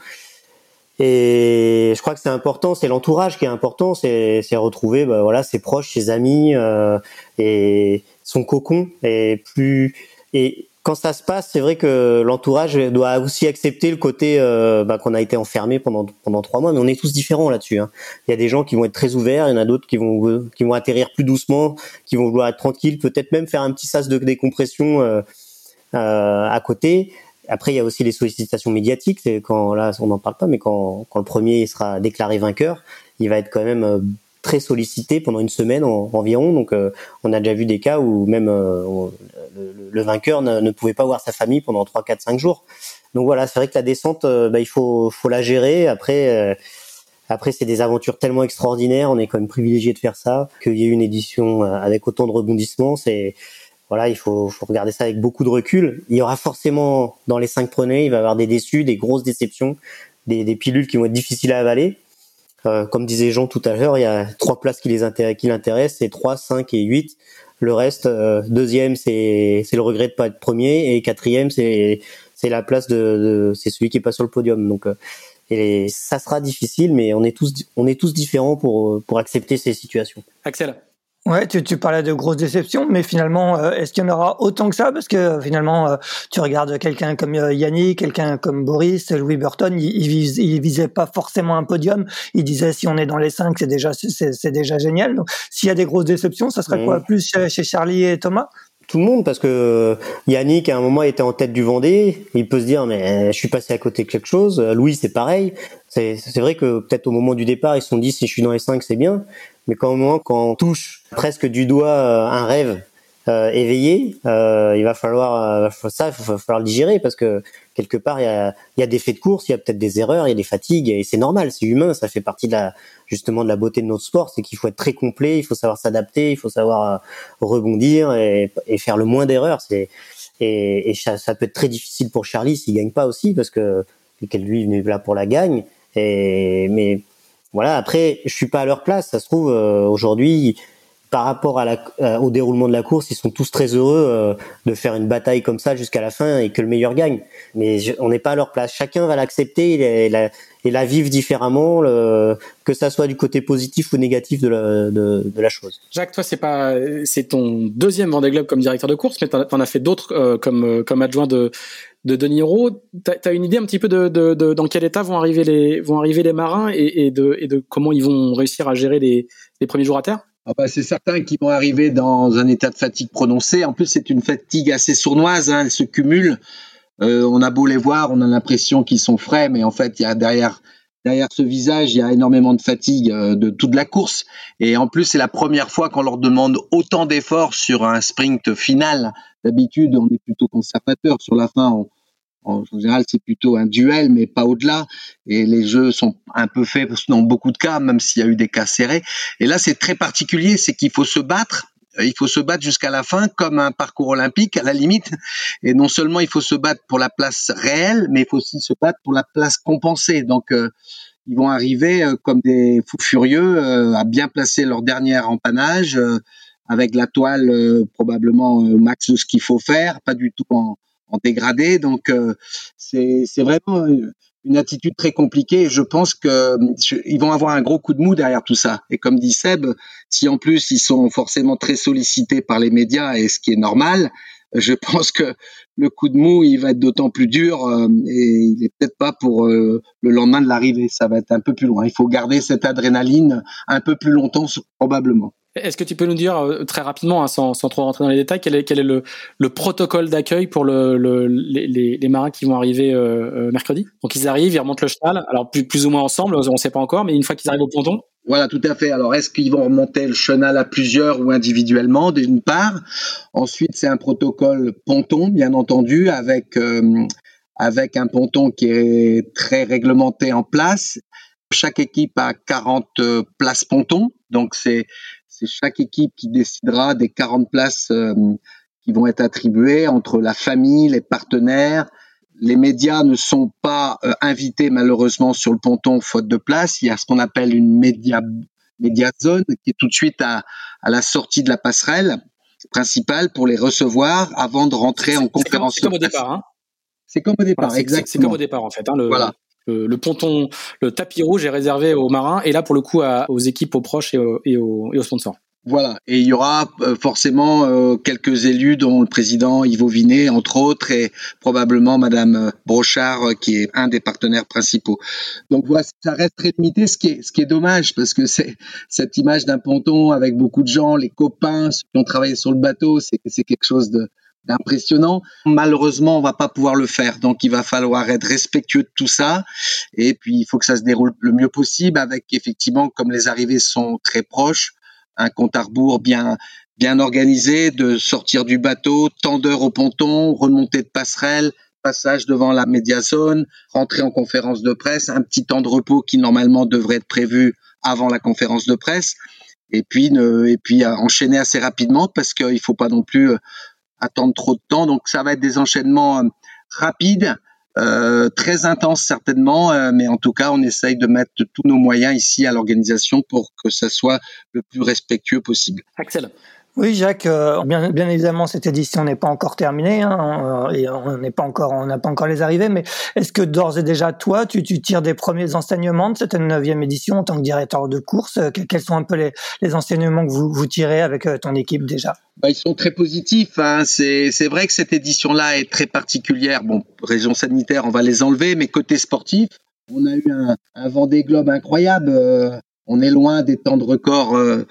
Et je crois que c'est important, c'est l'entourage qui est important, c'est c'est retrouver, bah, voilà, ses proches, ses amis euh, et son cocon. Et plus et quand ça se passe, c'est vrai que l'entourage doit aussi accepter le côté euh, bah, qu'on a été enfermé pendant pendant trois mois, mais on est tous différents là-dessus. Hein. Il y a des gens qui vont être très ouverts, il y en a d'autres qui vont qui vont atterrir plus doucement, qui vont vouloir être tranquilles, peut-être même faire un petit sas de décompression euh, euh, à côté. Après, il y a aussi les sollicitations médiatiques. C'est quand là, on n'en parle pas, mais quand quand le premier sera déclaré vainqueur, il va être quand même très sollicité pendant une semaine environ. Donc, euh, on a déjà vu des cas où même euh, le, vainqueur ne, pouvait pas voir sa famille pendant 3, 4, 5 jours. Donc voilà, c'est vrai que la descente, euh, bah, il faut, faut la gérer. Après, après c'est des aventures tellement extraordinaires. On est quand même privilégié de faire ça. Qu'il y ait une édition avec autant de rebondissements, c'est voilà, il faut, faut, regarder ça avec beaucoup de recul. Il y aura forcément dans les cinq premiers, il va y avoir des déçus, des grosses déceptions, des, pilules qui vont être difficiles à avaler. Comme disait Jean tout à l'heure, il y a trois places qui les intéressent, qui l'intéressent, c'est 3, 5 et 8. Le reste, deuxième, c'est le regret de pas être premier, et quatrième, c'est la place de, c'est celui qui est pas sur le podium. Donc et ça sera difficile, mais on est tous on est tous différents pour pour accepter ces situations. Axel. Ouais, tu, tu parlais de grosses déceptions, mais finalement, euh, est-ce qu'il y en aura autant que ça? Parce que euh, finalement, euh, tu regardes quelqu'un comme Yannick, quelqu'un comme Boris, Louis Burton, ils, ils, visaient pas forcément un podium. Ils disaient si on est dans les cinq, c'est déjà c'est déjà génial. Donc, s'il y a des grosses déceptions, ça serait quoi? Plus chez Charlie et Thomas? Tout le monde parce que Yannick à un moment était en tête du Vendée, il peut se dire mais je suis passé à côté de quelque chose. Louis c'est pareil. C'est vrai que peut-être au moment du départ ils se sont dit si je suis dans les cinq c'est bien, mais quand au moment quand on touche presque du doigt euh, un rêve euh, éveillé, euh, il va falloir euh, ça, il va falloir le digérer parce que quelque part il y a, y a des faits de course, il y a peut-être des erreurs, il y a des fatigues et c'est normal, c'est humain, ça fait partie de la justement de la beauté de notre sport, c'est qu'il faut être très complet, il faut savoir s'adapter, il faut savoir rebondir et, et faire le moins d'erreurs. C'est et, et ça, ça, peut être très difficile pour Charlie s'il gagne pas aussi parce que lui il est là pour la gagne. Et mais voilà, après je suis pas à leur place, ça se trouve aujourd'hui par rapport à la, euh, au déroulement de la course, ils sont tous très heureux euh, de faire une bataille comme ça jusqu'à la fin et que le meilleur gagne. Mais on n'est pas à leur place. Chacun va l'accepter et, la, et la vivre différemment, le, que ça soit du côté positif ou négatif de la, de, de la chose. Jacques, toi, c'est pas, c'est ton deuxième Vendée Globe comme directeur de course, mais t'en, en as fait d'autres euh, comme comme adjoint de de Denis Hiro. T'as, as une idée un petit peu de, de, de, dans quel état vont arriver les vont arriver les marins et, et, de et de comment ils vont réussir à gérer les, les premiers jours à terre? Ah bah, c'est certain qu'ils vont arriver dans un état de fatigue prononcé. En plus, c'est une fatigue assez sournoise, hein, elle se cumule. Euh, on a beau les voir, on a l'impression qu'ils sont frais, mais en fait, il y a derrière, derrière ce visage, il y a énormément de fatigue euh, de toute la course. Et en plus, c'est la première fois qu'on leur demande autant d'efforts sur un sprint final. D'habitude, on est plutôt conservateur. Sur la fin, on, en général, c'est plutôt un duel, mais pas au-delà. Et les jeux sont un peu faits dans beaucoup de cas, même s'il y a eu des cas serrés. Et là, c'est très particulier, c'est qu'il faut se battre. Il faut se battre jusqu'à la fin, comme un parcours olympique, à la limite. Et non seulement il faut se battre pour la place réelle, mais il faut aussi se battre pour la place compensée. Donc, euh, ils vont arriver euh, comme des fous furieux euh, à bien placer leur dernier empannage, avec la toile probablement au max de ce qu'il faut faire, pas du tout en, en dégradé. Donc euh, c'est vraiment une attitude très compliquée. Je pense que ils vont avoir un gros coup de mou derrière tout ça. Et comme dit Seb, si en plus ils sont forcément très sollicités par les médias, et ce qui est normal, je pense que le coup de mou, il va être d'autant plus dur euh, et il peut-être pas pour euh, le lendemain de l'arrivée. Ça va être un peu plus loin. Il faut garder cette adrénaline un peu plus longtemps probablement. Est-ce que tu peux nous dire euh, très rapidement, hein, sans, sans, trop rentrer dans les détails, quel est, le, le protocole d'accueil pour le, le, les, marins qui vont arriver euh, euh, mercredi? Donc ils arrivent, ils remontent le cheval, alors plus, plus ou moins ensemble, on ne sait pas encore, mais une fois qu'ils arrivent au ponton? Voilà, tout à fait. Alors, est-ce qu'ils vont remonter le chenal à plusieurs ou individuellement, d'une part? Ensuite, c'est un protocole ponton, bien entendu, avec avec un ponton qui est très réglementé en place. Chaque équipe a 40 places ponton, donc c'est c'est chaque équipe qui décidera des 40 places euh, qui vont être attribuées entre la famille, les partenaires. Les médias ne sont pas euh, invités malheureusement sur le ponton faute de place. Il y a ce qu'on appelle une média, média zone qui est tout de suite à, à la sortie de la passerelle principale pour les recevoir avant de rentrer en conférence. C'est comme, au départ. Hein c'est comme au départ, exactement. C'est comme au départ en fait. Hein, le, voilà. Le, ponton, le tapis rouge est réservé aux marins et là pour le coup aux équipes, aux proches et aux, sponsors. Voilà, et il y aura euh, forcément euh, quelques élus, dont le président Yves Vinet, entre autres, et probablement Madame Brochard, euh, qui est un des partenaires principaux. Donc voilà, ça reste très limité, ce qui est, ce qui est dommage, parce que c'est cette image d'un ponton avec beaucoup de gens, les copains, ceux qui ont travaillé sur le bateau, c'est quelque chose de, impressionnant. Malheureusement, on va pas pouvoir le faire. Donc, il va falloir être respectueux de tout ça. Et puis, il faut que ça se déroule le mieux possible avec, effectivement, comme les arrivées sont très proches, un compte à rebours bien, bien organisé de sortir du bateau, tendeur au ponton, remontée de passerelle, passage devant la médiazone, rentrer en conférence de presse, un petit temps de repos qui normalement devrait être prévu avant la conférence de presse et puis et puis enchaîner assez rapidement parce qu'il faut pas non plus euh, attendre trop de temps. Donc ça va être des enchaînements euh, rapides euh, très intense certainement, euh, mais en tout cas, on essaye de mettre tous nos moyens ici à l'organisation pour que ça soit le plus respectueux possible. Axel. Oui, Jacques. Euh, bien, évidemment, cette édition n'est pas encore terminée hein, et on n'est pas encore, on n'a pas encore les arrivées. Mais est-ce que d'ores et déjà, toi, tu, tires des premiers enseignements de cette neuvième édition en tant que directeur de course? Quels sont un peu les, enseignements que vous, tirez avec ton équipe déjà? Bah, ils sont très positifs. Hein. C'est vrai que cette édition-là est très particulière. Bon, région sanitaire, on va les enlever, mais côté sportif, on a eu un, Vendée Globe incroyable. Euh, on est loin des temps de record euh,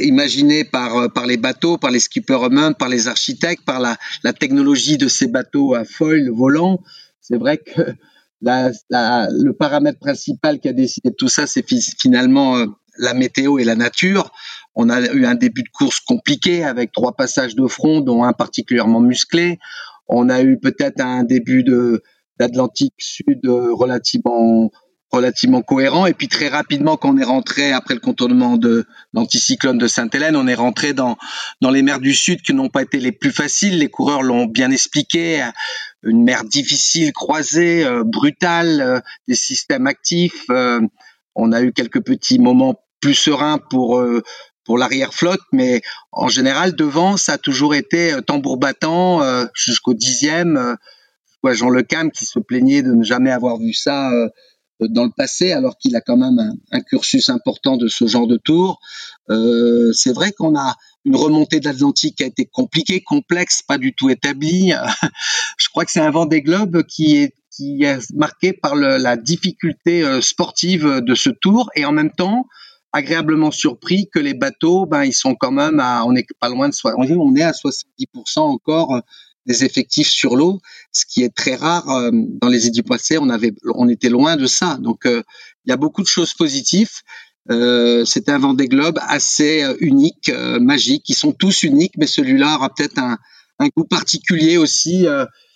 imaginés par, euh, par les bateaux, par les skippers eux-mêmes, par les architectes, par la, la, technologie de ces bateaux à foil volant. C'est vrai que le paramètre principal qui a décidé de tout ça, c'est finalement euh, la météo et la nature. On a eu un début de course compliqué avec trois passages de front, dont un particulièrement musclé. On a eu peut-être un début de d'Atlantique Sud relativement relativement cohérent. Et puis très rapidement, quand on est rentré après le contournement de l'anticyclone de Sainte-Hélène, on est rentré dans dans les mers du Sud qui n'ont pas été les plus faciles. Les coureurs l'ont bien expliqué. Une mer difficile, croisée, euh, brutale, euh, des systèmes actifs. Euh, on a eu quelques petits moments plus sereins pour pour l'arrière flotte, mais en général devant, ça a toujours été tambour battant jusqu'au dixième. Jean Le Cam qui se plaignait de ne jamais avoir vu ça dans le passé, alors qu'il a quand même un, cursus important de ce genre de tour. Euh, c'est vrai qu'on a une remontée de l'Atlantique qui a été compliquée, complexe, pas du tout établie. Je crois que c'est un vent des globes qui est qui est marqué par le, la difficulté euh, sportive de ce tour et en même temps agréablement surpris que les bateaux, ben ils sont quand même à, on est pas loin de on est à 70% encore des effectifs sur l'eau, ce qui est très rare euh, dans les édits passés. On avait, on était loin de ça. Donc, euh, il y a beaucoup de choses positives. Euh, c'est un Vendée Globe assez unique, magique. Ils sont tous uniques, mais celui-là aura peut-être un, un goût particulier aussi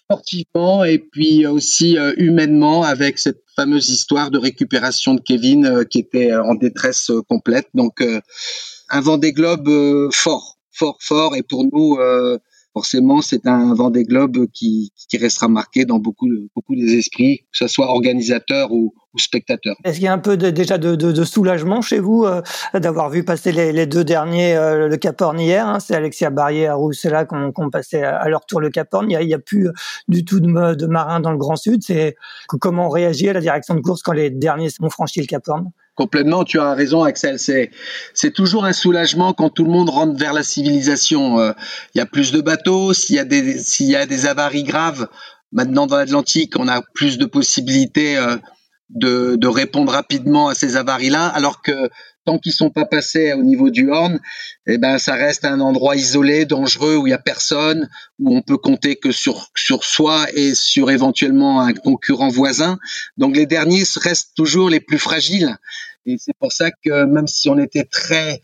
sportivement et puis aussi humainement avec cette fameuse histoire de récupération de Kevin qui était en détresse complète. Donc, un Vendée Globe fort, fort, fort. Et pour nous, forcément, c'est un Vendée Globe qui, qui restera marqué dans beaucoup, beaucoup des esprits, que ce soit organisateur ou, ou spectateur. Est-ce qu'il y a un peu de, déjà de, de, de, soulagement chez vous euh, d'avoir vu passer les, les deux derniers euh, le Cap Horn hier hein, C'est Alexia Barrier à Roussela qui ont, passé à, leur tour le Cap Horn. Il n'y a, a, plus euh, du tout de, de marins dans le Grand Sud. C'est comment réagit à la direction de course quand les derniers ont franchi le Cap Horn? Complètement, tu as raison, Axel. C'est c'est toujours un soulagement quand tout le monde rentre vers la civilisation. Euh, il y a plus de bateaux, s'il y a des s'il y a des avaries graves. Maintenant dans l'Atlantique, on a plus de possibilités euh, de, de répondre rapidement à ces avaries-là, alors que tant qu'ils sont pas passés au niveau du Horn, eh ben ça reste un endroit isolé, dangereux où il y a personne, où on peut compter que sur sur soi et sur éventuellement un concurrent voisin. Donc les derniers restent toujours les plus fragiles. Et c'est pour ça que même si on était très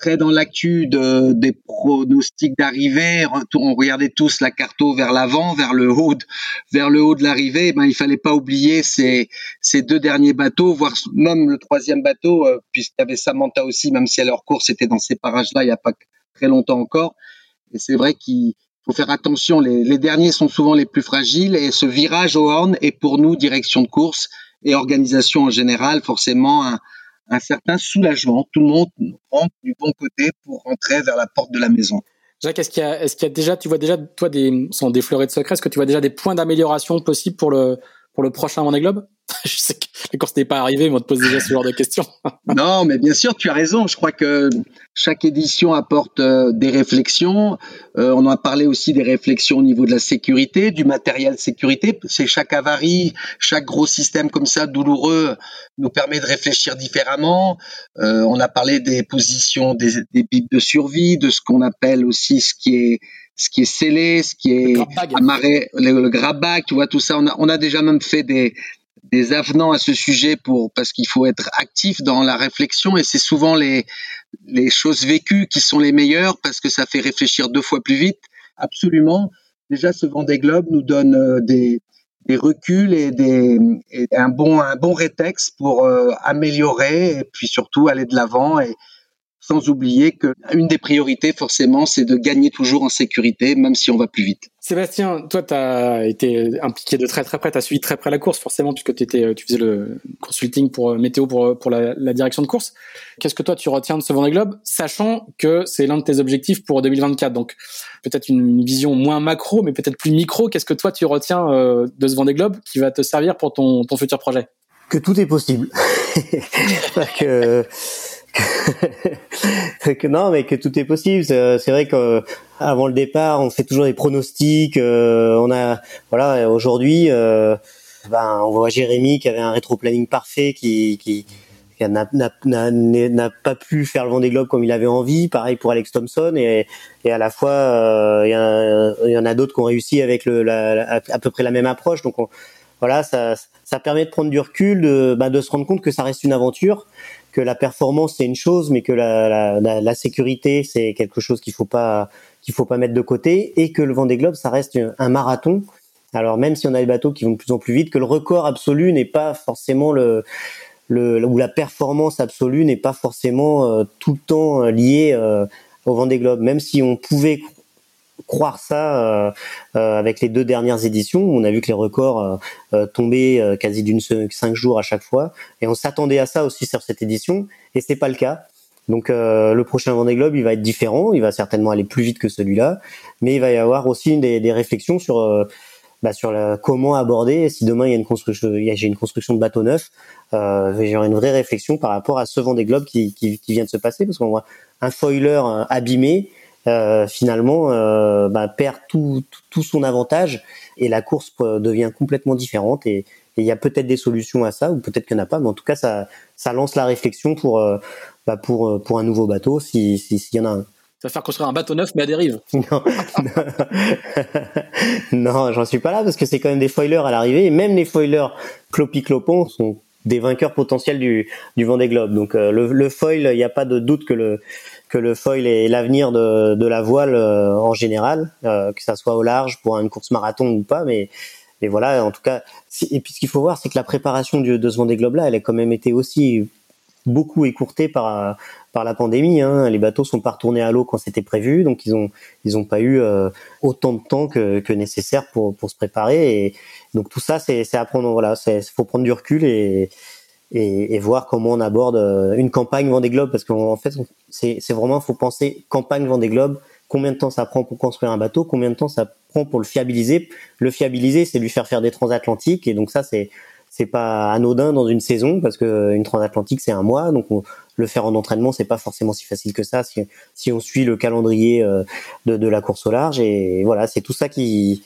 très dans l'actu de, des pronostics d'arrivée. On regardait tous la carto vers l'avant, vers le haut, de, vers le haut de l'arrivée. Eh ben, il fallait pas oublier ces, ces deux derniers bateaux, voire même le troisième bateau, euh, puisqu'il y avait Samantha aussi, même si à leur course était dans ces parages-là il n'y a pas très longtemps encore. Et c'est vrai qu'il faut faire attention. Les, les derniers sont souvent les plus fragiles et ce virage au horn est pour nous direction de course et organisation en général forcément un, un certain soulagement. Tout le monde rentre du bon côté pour rentrer vers la porte de la maison. Jacques, est-ce qu'il y a, est-ce déjà, tu vois déjà, toi, des, sans déflorer de secrets, est-ce que tu vois déjà des points d'amélioration possibles pour le, pour le prochain Vendée Globe? je sais que la course n'est pas arrivée, mais on te pose déjà ce genre de questions. non, mais bien sûr, tu as raison. Je crois que chaque édition apporte euh, des réflexions. Euh, on a parlé aussi des réflexions au niveau de la sécurité, du matériel sécurité. C'est chaque avarie, chaque gros système comme ça douloureux nous permet de réfléchir différemment. Euh, on a parlé des positions des, des de survie, de ce qu'on appelle aussi ce qui est ce qui est scellé, ce qui est amarré, le, le grab bag, tu vois tout ça. On a, on a déjà même fait des, des avenants à ce sujet pour parce qu'il faut être actif dans la réflexion et c'est souvent les les choses vécues qui sont les meilleures parce que ça fait réfléchir deux fois plus vite. Absolument. Déjà, ce Vendée Globe nous donne euh, des des reculs et, des, et un bon un bon rétex pour euh, améliorer et puis surtout aller de l'avant et sans oublier qu'une des priorités, forcément, c'est de gagner toujours en sécurité, même si on va plus vite. Sébastien, toi, tu as été impliqué de très très près, tu as suivi très près la course, forcément, puisque étais, tu faisais le consulting pour euh, météo pour, pour la, la direction de course. Qu'est-ce que toi, tu retiens de ce Vendée Globe, sachant que c'est l'un de tes objectifs pour 2024 Donc, peut-être une, vision moins macro, mais peut-être plus micro. Qu'est-ce que toi, tu retiens euh, de ce Vendée Globe qui va te servir pour ton, ton futur projet? Que tout est possible. que que non, mais que tout est possible. C'est vrai que avant le départ, on fait toujours des pronostics. Euh, on a, voilà, aujourd'hui, euh, ben, on voit Jérémy qui avait un rétro-planning parfait, qui, qui, n'a pas pu faire le Vendée Globe comme il avait envie. Pareil pour Alex Thompson et, et à la fois euh, il y, en a d'autres qui ont réussi avec le, la, à, peu près la même approche. Donc voilà, ça, ça permet de prendre du recul, de, bah, de se rendre compte que ça reste une aventure que la performance c'est une chose, mais que la, la, sécurité c'est quelque chose qu'il faut pas qu'il faut pas mettre de côté, et que le Vendée Globe ça reste un marathon. Alors même si on a des bateaux qui vont de plus en plus vite, que le record absolu n'est pas forcément le, le ou la performance absolue n'est pas forcément euh, tout le temps euh, liée euh, au Vendée Globe. Même si on pouvait croire ça euh, euh, avec les deux dernières éditions. On a vu que les records euh, tombaient quasi d'une cinq jours à chaque fois, et on s'attendait à ça aussi sur cette édition, et c'est pas le cas. Donc le prochain Vendée Globe, il va être différent, il va certainement aller plus vite que celui-là, mais il va y avoir aussi des, des réflexions sur bah, sur la, comment aborder. Si demain il y a une construction, j'ai une construction de bateau neuf, euh, j'ai une vraie réflexion par rapport à ce Vendée Globe qui, qui, qui vient de se passer, parce qu'on voit un foiler abîmé euh, finalement euh, bah, perd tout, tout, son avantage et la course devient complètement différente et il y a peut-être des solutions à ça ou peut-être qu'il n'y en a pas mais en tout cas ça, ça lance la réflexion pour, euh, bah, pour, pour un nouveau bateau s'il si, s'il y en a un. Ça va faire construire un bateau neuf mais à dérive. Non, non, j'en suis pas là parce que c'est quand même des foilers à l'arrivée et même les foilers clopi clopon sont des vainqueurs potentiels du, du Vendée Globe. Donc le, le foil, il n'y a pas de doute que le que le foil est l'avenir de, de, la voile euh, en général, euh, que ça soit au large pour une course marathon ou pas, mais mais voilà, en tout cas. Et puis ce qu'il faut voir, c'est que la préparation de, ce Vendée Globe là, elle a quand même été aussi beaucoup écourtée par par la pandémie. Hein. Les bateaux sont pas retournés à l'eau quand c'était prévu, donc ils ont ils ont pas eu euh, autant de temps que, que nécessaire pour pour se préparer. Et donc tout ça, c'est c'est à prendre. Voilà, c'est faut prendre du recul et et, et, voir comment on aborde euh, une campagne Vendée Globe parce qu'en fait c'est vraiment faut penser campagne Vendée Globe combien de temps ça prend pour construire un bateau combien de temps ça prend pour le fiabiliser. Le fiabiliser c'est lui faire faire des transatlantiques et donc ça c'est c'est pas anodin dans une saison parce que une transatlantique c'est un mois donc le faire en entraînement c'est pas forcément si facile que ça si, si on suit le calendrier euh, de, de la course au large et voilà c'est tout ça qui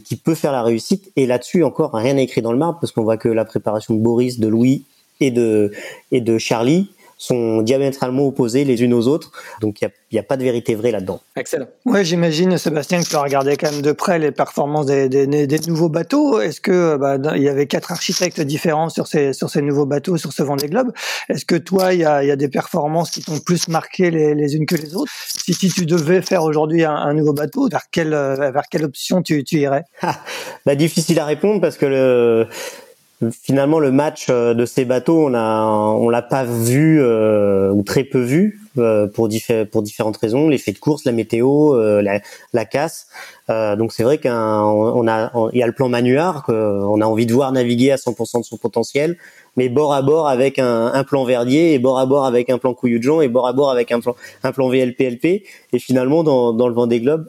qui, peut faire la réussite. Et là-dessus, encore, rien n'est écrit dans le marbre, parce qu'on voit que la préparation de Boris, de Louis et de Charlie sont diamétralement opposés les unes aux autres. Donc il n'y a, a, pas de vérité vraie là-dedans. Excellent. Ouais, j'imagine, Sébastien, que tu as regardé quand même de près les performances des, des, des nouveaux bateaux. Est-ce que bah, il y avait quatre architectes différents sur ces, sur ces nouveaux bateaux, sur ce Vendée Globe? Est-ce que toi, il y a, y a, des performances qui t'ont plus marqué les, les, unes que les autres? Si, si tu devais faire aujourd'hui un, un, nouveau bateau, vers quelle, vers quelle option tu, tu irais? Bah, Difficile à répondre parce que le finalement le match euh, de ces bateaux on a on l'a pas vu euh, ou très peu vu euh, pour pour différentes raisons. L'effet de course la météo la, la, casse. Donc c'est vrai qu'on a il y a le plan Manuard qu'on a envie de voir naviguer à 100% de son potentiel mais bord à bord avec un, un, plan Verdier et bord à bord avec un plan Couillou et bord à bord avec un plan un plan VLPLP et finalement dans dans le Vendée Globe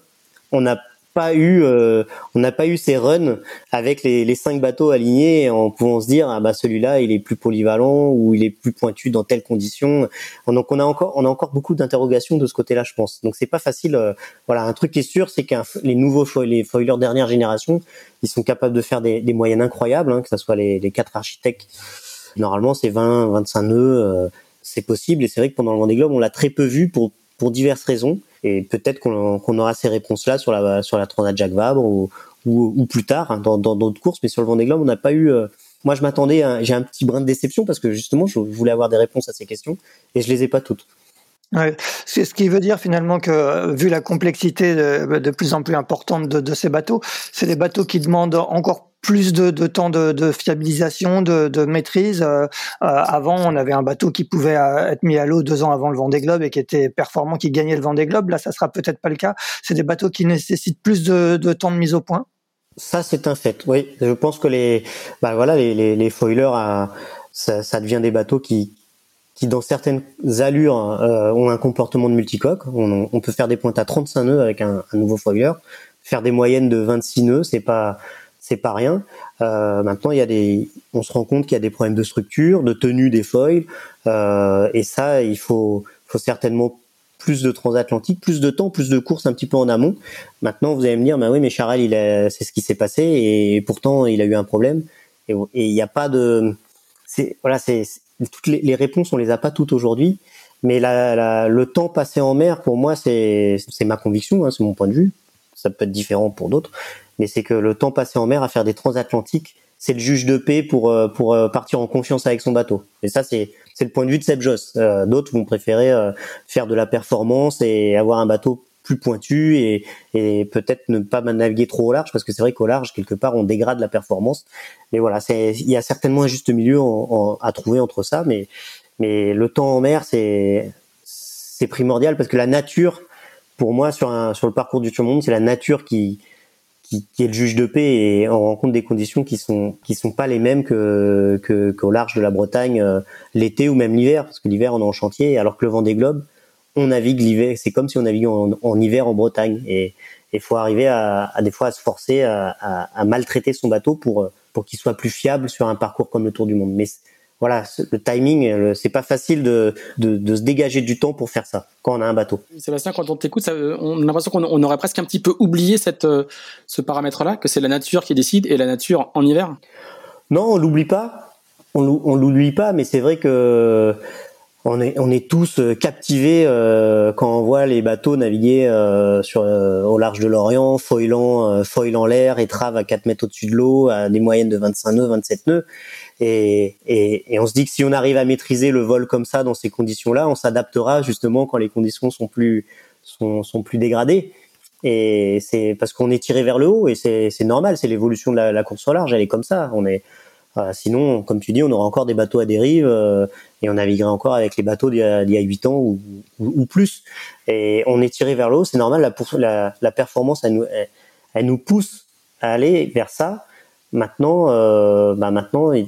on a pas eu, euh, on n'a pas eu ces runs avec les, les cinq bateaux alignés en pouvant se dire ah bah celui-là il est plus polyvalent ou il est plus pointu dans telles conditions. Donc on a encore, on a encore beaucoup d'interrogations de ce côté-là, je pense. Donc c'est pas facile. Euh, voilà, un truc qui est sûr, c'est que les nouveaux les foilers dernière génération, ils sont capables de faire des, des moyennes incroyables, hein, que ce soit les, les quatre architectes. Normalement c'est 20, 25 nœuds, euh, c'est possible. Et c'est vrai que pendant le Vendée Globe, on l'a très peu vu pour pour diverses raisons et peut-être qu'on aura ces réponses-là sur la sur la Transat Jacques Vabre ou, ou, plus tard hein, dans d'autres courses. Mais sur le Vendée Globe, on n'a pas eu. Euh, moi, je m'attendais, j'ai un petit brin de déception parce que justement, je voulais avoir des réponses à ces questions et je les ai pas toutes. Ouais. Ce qui veut dire finalement que, vu la complexité de, de plus en plus importante de, de ces bateaux, c'est des bateaux qui demandent encore plus de, de temps de, de, fiabilisation, de, de maîtrise. Euh, euh, avant, on avait un bateau qui pouvait euh, être mis à l'eau deux ans avant le Vendée Globe et qui était performant, qui gagnait le Vendée Globe. Là, ça sera peut-être pas le cas. C'est des bateaux qui nécessitent plus de, de temps de mise au point. Ça, c'est un fait. Oui, je pense que les, bah voilà, les, les, les foilers, ça, ça devient des bateaux qui, qui dans certaines allures euh, ont un comportement de multicoque. On, on, peut faire des pointes à 35 nœuds avec un, un, nouveau foiler, faire des moyennes de 26 nœuds, c'est pas c'est pas rien. Euh, maintenant, il y a des, on se rend compte qu'il y a des problèmes de structure, de tenue des foils, euh, et ça, il faut, faut certainement plus de transatlantique, plus de temps, plus de courses un petit peu en amont. Maintenant, vous allez me dire, bah oui, mais Charles, il c'est ce qui s'est passé, et pourtant, il a eu un problème. Et il n'y a pas de, c'est voilà, c'est toutes les, réponses, on les a pas toutes aujourd'hui, mais le temps passé en mer, pour moi, c'est ma conviction, hein, c'est mon point de vue. Ça peut être différent pour d'autres, mais c'est que le temps passé en mer à faire des transatlantiques, c'est le juge de paix pour euh, euh, partir en confiance avec son bateau. Et ça, c'est c'est le point de vue de Seb Joss. Euh, d'autres vont préférer faire de la performance et avoir un bateau plus pointu et, et peut-être ne pas naviguer trop au large parce que c'est vrai qu'au large quelque part on dégrade la performance. Mais voilà c'est il y a certainement un juste milieu en, à trouver entre ça mais mais le temps en mer c'est c'est primordial parce que la nature pour moi sur un sur le parcours du Tour Monde c'est la nature qui qui, qui, est le juge de paix et on rencontre des conditions qui sont qui sont pas les mêmes que qu'au large de la Bretagne euh, l'été ou même l'hiver parce que l'hiver on est en chantier alors que le vent des globes on navigue l'hiver c'est comme si on naviguait en, hiver en Bretagne et il faut arriver à, à, des fois à se forcer à, à, à maltraiter son bateau pour pour qu'il soit plus fiable sur un parcours comme le Tour du Monde mais voilà, le timing, c'est pas facile de, de, de, se dégager du temps pour faire ça quand on a un bateau. Sébastien, quand on t'écoute, on a l'impression qu'on aurait presque un petit peu oublié cette, euh, ce paramètre-là, que c'est la nature qui décide et la nature en hiver? Non, on l'oublie pas. On, on l'oublie pas, mais c'est vrai que on est, on est tous euh, captivés euh, quand on voit les bateaux naviguer euh, sur, euh, au large de l'Orient, foilant, euh, foilant l'air, étrave à 4 mètres au-dessus de l'eau, à des moyennes de 25 nœuds, 27 nœuds. Et, et, et, on se dit que si on arrive à maîtriser le vol comme ça dans ces conditions-là, on s'adaptera justement quand les conditions sont plus sont, sont plus dégradées. Et c'est parce qu'on est tiré vers le haut et c'est normal, c'est l'évolution de la, la, course au large, elle est comme ça. On est sinon, comme tu dis, on aura encore des bateaux à dérive euh, et on naviguerait encore avec les bateaux d'il y a, huit ans ou, ou, plus. Et on est tiré vers le haut, c'est normal. La, la, la performance, elle nous, elle, nous pousse à aller vers ça. Maintenant, euh, bah maintenant, il,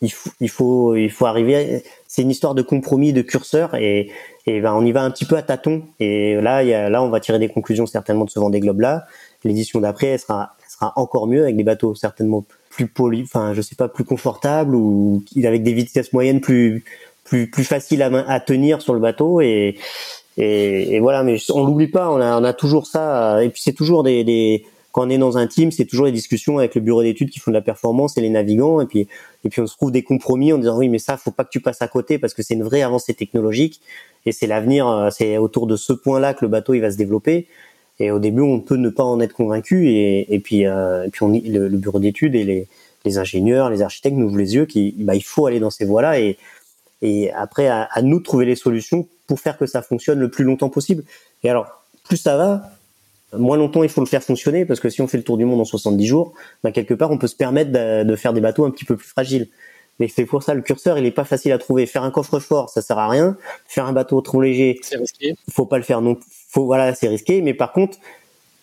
il, faut, il faut, arriver. C'est une histoire de compromis, de curseur, et, et ben on y va un petit peu à tâtons. Et là, y a, là, on va tirer des conclusions certainement de ce Vendée Globe là. L'édition d'après, elle sera, elle sera encore mieux avec des bateaux certainement plus poli, enfin, je sais pas, plus confortables ou avec des vitesses moyennes plus plus plus faciles à, à tenir sur le bateau et et, voilà. Mais on l'oublie pas, on a on a toujours ça. Et puis c'est toujours des, des quand on est dans un team, c'est toujours des discussions avec le bureau d'études qui font de la performance et les navigants. Et puis, et puis on se trouve des compromis en disant oui, mais ça, faut pas que tu passes à côté parce que c'est une vraie avancée technologique et c'est l'avenir. Euh, c'est autour de ce point-là que le bateau il va se développer. Et au début, on peut ne pas en être convaincu. Et, et puis, euh, et puis on, le, le bureau d'études et les, les, ingénieurs, les architectes nous ouvrent les yeux qu'il bah, il faut aller dans ces voies-là. Et, et après, à, à, nous de trouver les solutions pour faire que ça fonctionne le plus longtemps possible. Et alors, plus ça va, moins longtemps il faut le faire fonctionner parce que si on fait le tour du monde en 70 jours, bah quelque part on peut se permettre de, de faire des bateaux un petit peu plus fragiles. Mais c'est pour ça le curseur il est pas facile à trouver. Faire un coffre-fort ça sert à rien. Faire un bateau trop léger, c'est risqué. Faut pas le faire non. Faut voilà c'est risqué. Mais par contre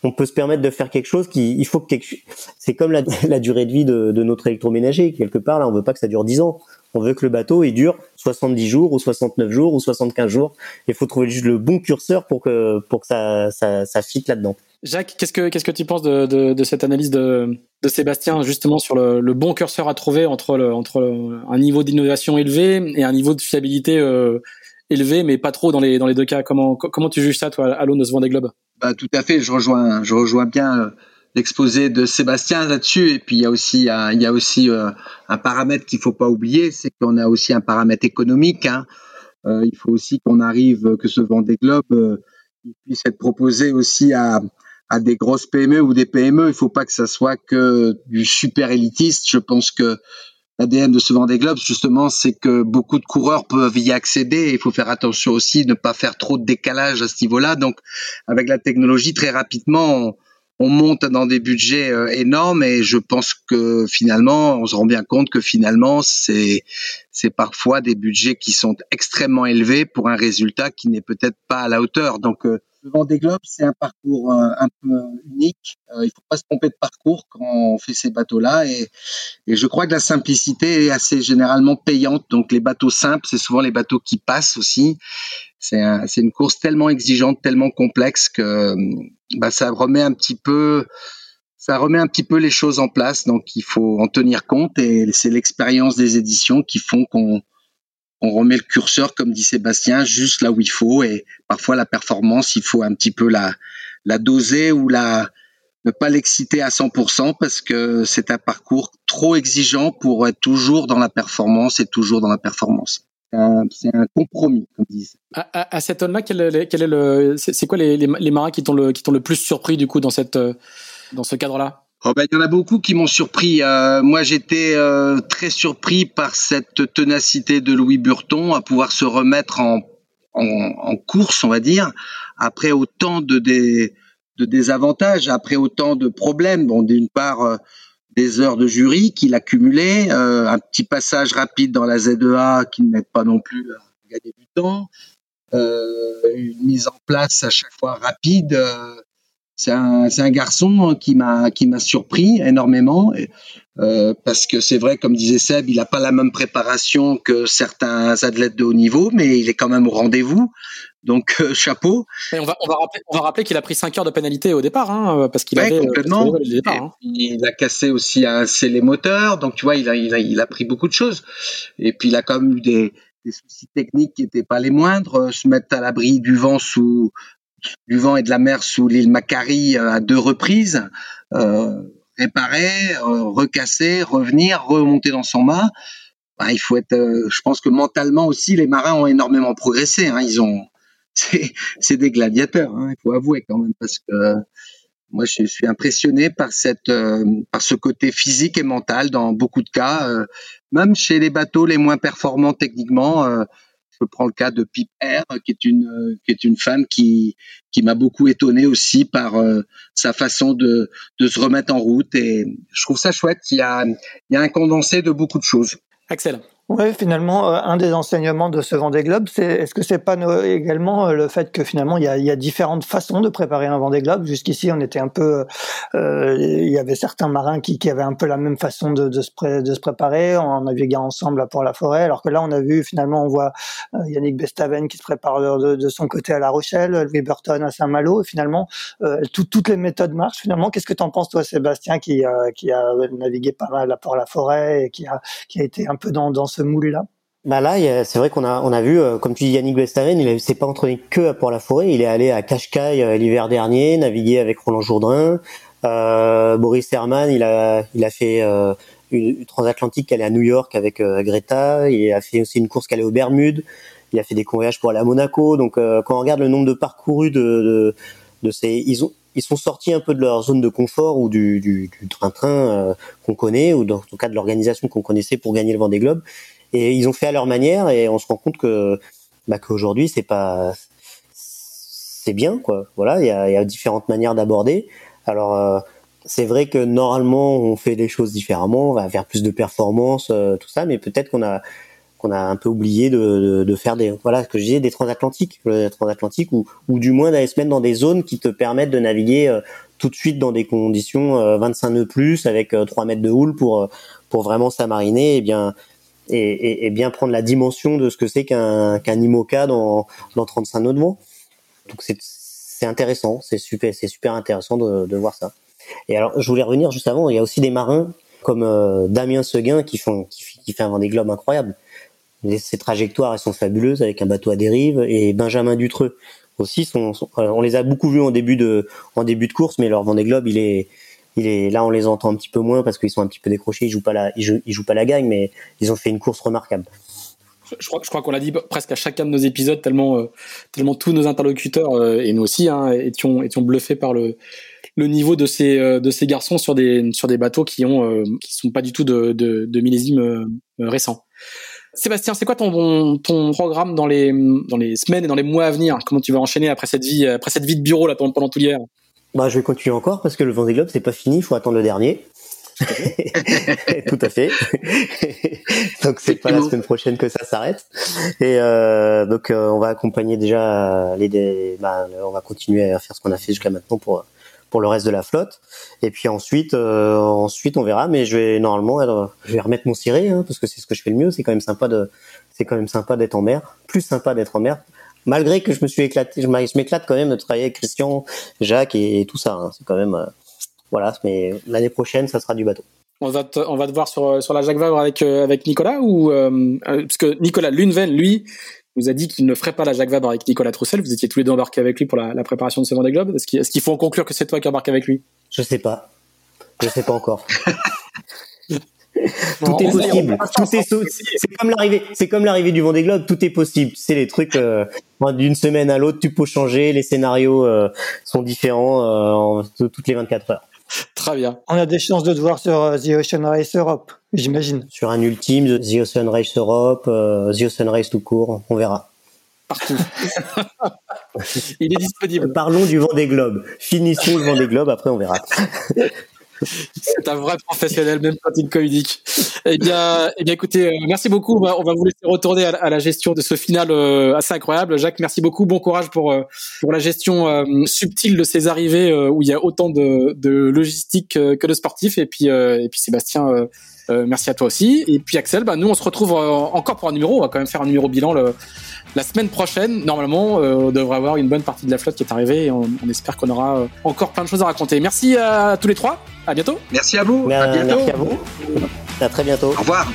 on peut se permettre de faire quelque chose qui il faut que quelque... c'est comme la, durée de vie de, notre électroménager quelque part là on veut pas que ça dure 10 ans on veut que le bateau il dure 70 jours ou 69 jours ou 75 jours il faut trouver juste le bon curseur pour que pour que ça ça, ça fit là dedans Jacques, qu'est-ce que qu'est-ce que tu penses de, de, cette analyse de, de, Sébastien justement sur le, bon curseur à trouver entre le, entre un niveau d'innovation élevé et un niveau de fiabilité euh, élevé, mais pas trop dans les dans les deux cas. Comment comment tu juges ça toi à l'aune de ce Vendée Globe? Bah, Tout à fait, je rejoins je rejoins bien euh, l'exposé de Sébastien là-dessus. Et puis il y a aussi un, il y a aussi euh, un paramètre qu'il faut pas oublier, c'est qu'on a aussi un paramètre économique. Hein. Euh, il faut aussi qu'on arrive que ce Vendée Globe euh, puisse être proposé aussi à à des grosses PME ou des PME. Il faut pas que ça soit que du super élitiste. Je pense que l'ADN de ce Vendée Globe, justement, c'est que beaucoup de coureurs peuvent y accéder. Il faut faire attention aussi de ne pas faire trop de décalage à ce niveau-là. Donc, avec la technologie, très rapidement, on, monte dans des budgets euh, énormes et je pense que finalement, on se rend bien compte que finalement, c'est c'est parfois des budgets qui sont extrêmement élevés pour un résultat qui n'est peut-être pas à la hauteur. Donc, euh, le Vendée Globe, c'est un parcours euh, un peu unique. Euh, il faut pas se tromper de parcours quand on fait ces bateaux-là. Et, je crois que la simplicité est assez généralement payante. Donc les bateaux simples, c'est souvent les bateaux qui passent aussi. C'est un, une course tellement exigeante, tellement complexe que bah, ça remet un peu ça remet un petit peu les choses en place, donc il faut en tenir compte et c'est l'expérience des éditions qui font qu'on on remet le curseur, comme dit Sébastien, juste là où il faut. Et parfois, la performance, il faut un petit peu la, doser ou la, ne pas l'exciter à 100% parce que c'est un parcours trop exigeant pour être toujours dans la performance et toujours dans la performance. C'est un compromis, comme disent. À, à, cette zone-là, quel, est le, c'est quoi les, les, marins qui t'ont le, qui t'ont le plus surpris du coup dans cette, dans ce cadre-là? Oh ben, il y en a beaucoup qui m'ont surpris. Euh, moi, j'étais euh, très surpris par cette ténacité de Louis Burton à pouvoir se remettre en, en, en course, on va dire, après autant de, des, de désavantages, après autant de problèmes. Bon, d'une part, euh, des heures de jury qu'il accumulait, un petit passage rapide dans la ZEA qui n'aide pas non plus à gagner du temps, une mise en place à chaque fois rapide c'est un, un, garçon qui m'a qui m'a surpris énormément. Euh, parce que c'est vrai comme disait Seb il n'a pas la même préparation que certains athlètes de haut niveau mais il est quand même au rendez-vous. Donc euh, chapeau. Et on va on va rappeler, on va rappeler qu'il a pris 5 heures de pénalité au départ hein, parce qu'il avait euh, départ, hein. il a cassé aussi assez les moteurs donc tu vois il a, il a il a pris beaucoup de choses. Et puis il a quand même eu des des soucis techniques qui n'étaient pas les moindres, se mettre à l'abri du vent sous du vent et de la mer sous l'île Macquarie euh, à deux reprises, euh, réparer, euh, recasser, revenir, remonter dans son mât. Bah, il faut être, je pense que mentalement aussi, les marins ont énormément progressé. Hein, ils ont, c'est des gladiateurs, hein, il faut avouer quand même, parce que moi je suis impressionné par cette, par ce côté physique et mental dans beaucoup de cas, même chez les bateaux les moins performants techniquement je prends le cas de Pip Air, qui est une qui est une femme qui qui m'a beaucoup étonné aussi par euh, sa façon de de se remettre en route et je trouve ça chouette. Il y a il y a un condensé de beaucoup de choses. Axel. Oui, finalement, euh, un des enseignements de ce Vendée Globe, c'est est-ce que c'est pas également euh, le fait que finalement il y a, différentes façons de préparer un Vendée Globe? Jusqu'ici, on était un peu, euh, il y avait certains marins qui, avaient un peu la même façon de, se, de se préparer en naviguant ensemble pour la forêt, alors que là, on a vu finalement, on voit Yannick Bestaven qui se prépare de, son côté à La Rochelle, Louis Burton à Saint-Malo, et finalement, toutes les méthodes marchent. Finalement, qu'est-ce que tu en penses toi, Sébastien, qui, a navigué pas mal pour la forêt et qui a, qui a été un peu dans, dans ce moule-là bah là, c'est vrai qu'on a on a vu, euh, comme tu dis, Yannick Westaven, il s'est pas entraîné que pour la forêt. Il est allé à Cascais euh, l'hiver dernier, naviguer avec Roland Jourdain. Euh, Boris Herman, il a il a fait une, transatlantique qui allait à New York avec Greta. Il a fait aussi une course qui allait aux Bermudes. Il a fait des convoyages pour aller à Monaco. Donc quand on regarde le nombre de parcourus de, de, de ces, ils ont ils sont sortis un peu de leur zone de confort ou du, du, du train-train qu'on connaît, ou dans, tout cas de l'organisation qu'on connaissait pour gagner le Vendée Globe. Et ils ont fait à leur manière et on se rend compte que bah, qu'aujourd'hui c'est pas c'est bien quoi. Voilà il y a, y a, différentes manières d'aborder. Alors euh, c'est vrai que normalement on fait des choses différemment on va faire plus de performances euh, tout ça mais peut-être qu'on a qu'on a un peu oublié de, faire des voilà ce que je disais des transatlantiques des transatlantiques ou ou du moins d'aller se mettre dans des zones qui te permettent de naviguer euh, tout de suite dans des conditions 25 nœuds plus avec 3 mètres de houle pour pour vraiment s'amariner et bien et, bien prendre la dimension de ce que c'est qu'un qu'un IMOCA dans, dans 35 nœuds de vent. Donc c'est c'est intéressant, c'est super c'est super intéressant de, de voir ça. Et alors je voulais revenir juste avant, il y a aussi des marins comme euh, Damien Seguin qui font qui, qui, fait un Vendée Globe incroyable. Ses trajectoires elles sont fabuleuses avec un bateau à dérive et Benjamin Dutreux aussi euh, on les a beaucoup vus en début de en début de course mais leur Vendée Globe il est il est là, on les entend un petit peu moins parce qu'ils sont un petit peu décrochés. Ils jouent pas la, ils jouent, pas la gagne, mais ils ont fait une course remarquable. Je crois, je crois qu'on l'a dit presque à chacun de nos épisodes, tellement, euh, tellement tous nos interlocuteurs euh, et nous aussi hein, étions, étions bluffés par le, le niveau de ces de ces garçons sur des sur des bateaux qui ont qui sont pas du tout de de, de millésime récent. Sébastien, c'est quoi ton ton programme dans les dans les semaines et dans les mois à venir? Comment tu vas enchaîner après cette vie après cette vie de bureau là pendant, pendant tout l'hiver? Bah, je vais continuer encore parce que le Vendée Globe c'est pas fini, il faut attendre le dernier. Tout à fait. donc c'est pas la semaine prochaine que ça s'arrête. Et euh, donc euh, on va accompagner déjà les, bah, on va continuer à faire ce qu'on a fait jusqu'à maintenant pour pour le reste de la flotte. Et puis ensuite, euh, ensuite on verra. Mais je vais normalement, je vais remettre mon ciré hein, parce que c'est ce que je fais le mieux. C'est quand même sympa de, c'est quand même sympa d'être en mer, plus sympa d'être en mer. Malgré que je me suis éclaté, je m'éclate quand même de travailler avec Christian, Jacques et, tout ça. Hein. C'est quand même, euh, voilà. Mais l'année prochaine, ça sera du bateau. On va te, on va te voir sur sur la Jacques Vabre avec euh, avec Nicolas ou parce que Nicolas Luneven, lui, vous a dit qu'il ne ferait pas la Jacques Vabre avec Nicolas Troussel. Vous étiez tous les deux embarqués avec lui pour la, la préparation de ce Vendée Globe. Est-ce qu'il est qu'il faut en conclure que c'est toi qui embarques avec lui? Je sais pas. Je sais pas encore. tout est possible. Tout est c'est comme l'arrivée, c'est comme l'arrivée du Vendée Globe. Tout est possible. C'est les trucs euh, d'une semaine à l'autre, tu peux changer. Les scénarios euh, sont différents euh, toutes les 24 heures. Très bien. On a des chances de te voir sur euh, The Ocean Race Europe, j'imagine. Sur un ultime, The Ocean Race Europe, euh, The Ocean Race tout court, on verra. Partout. Il est disponible. Parlons du Vendée Globe. Finissons le Vendée Globe, après on verra. C'est un vrai professionnel, même quand il communique. Eh bien, eh bien, écoutez, euh, merci beaucoup. On va, on va, vous laisser retourner à, la gestion de ce final euh, assez incroyable. Jacques, merci beaucoup. Bon courage pour euh, pour la gestion subtile de ces arrivées où il y a autant de, de logistique que de sportifs. Et puis, et puis Sébastien. Merci à toi aussi. Et puis Axel, bah, nous on se retrouve encore pour un numéro. On va quand même faire un numéro bilan le, la semaine prochaine, normalement, euh, on devrait avoir une bonne partie de la flotte qui est arrivée et on, espère qu'on aura euh, encore plein de choses à raconter. Merci à tous les trois. À bientôt. Merci à vous. à bientôt. Merci à vous. À très bientôt. Au revoir.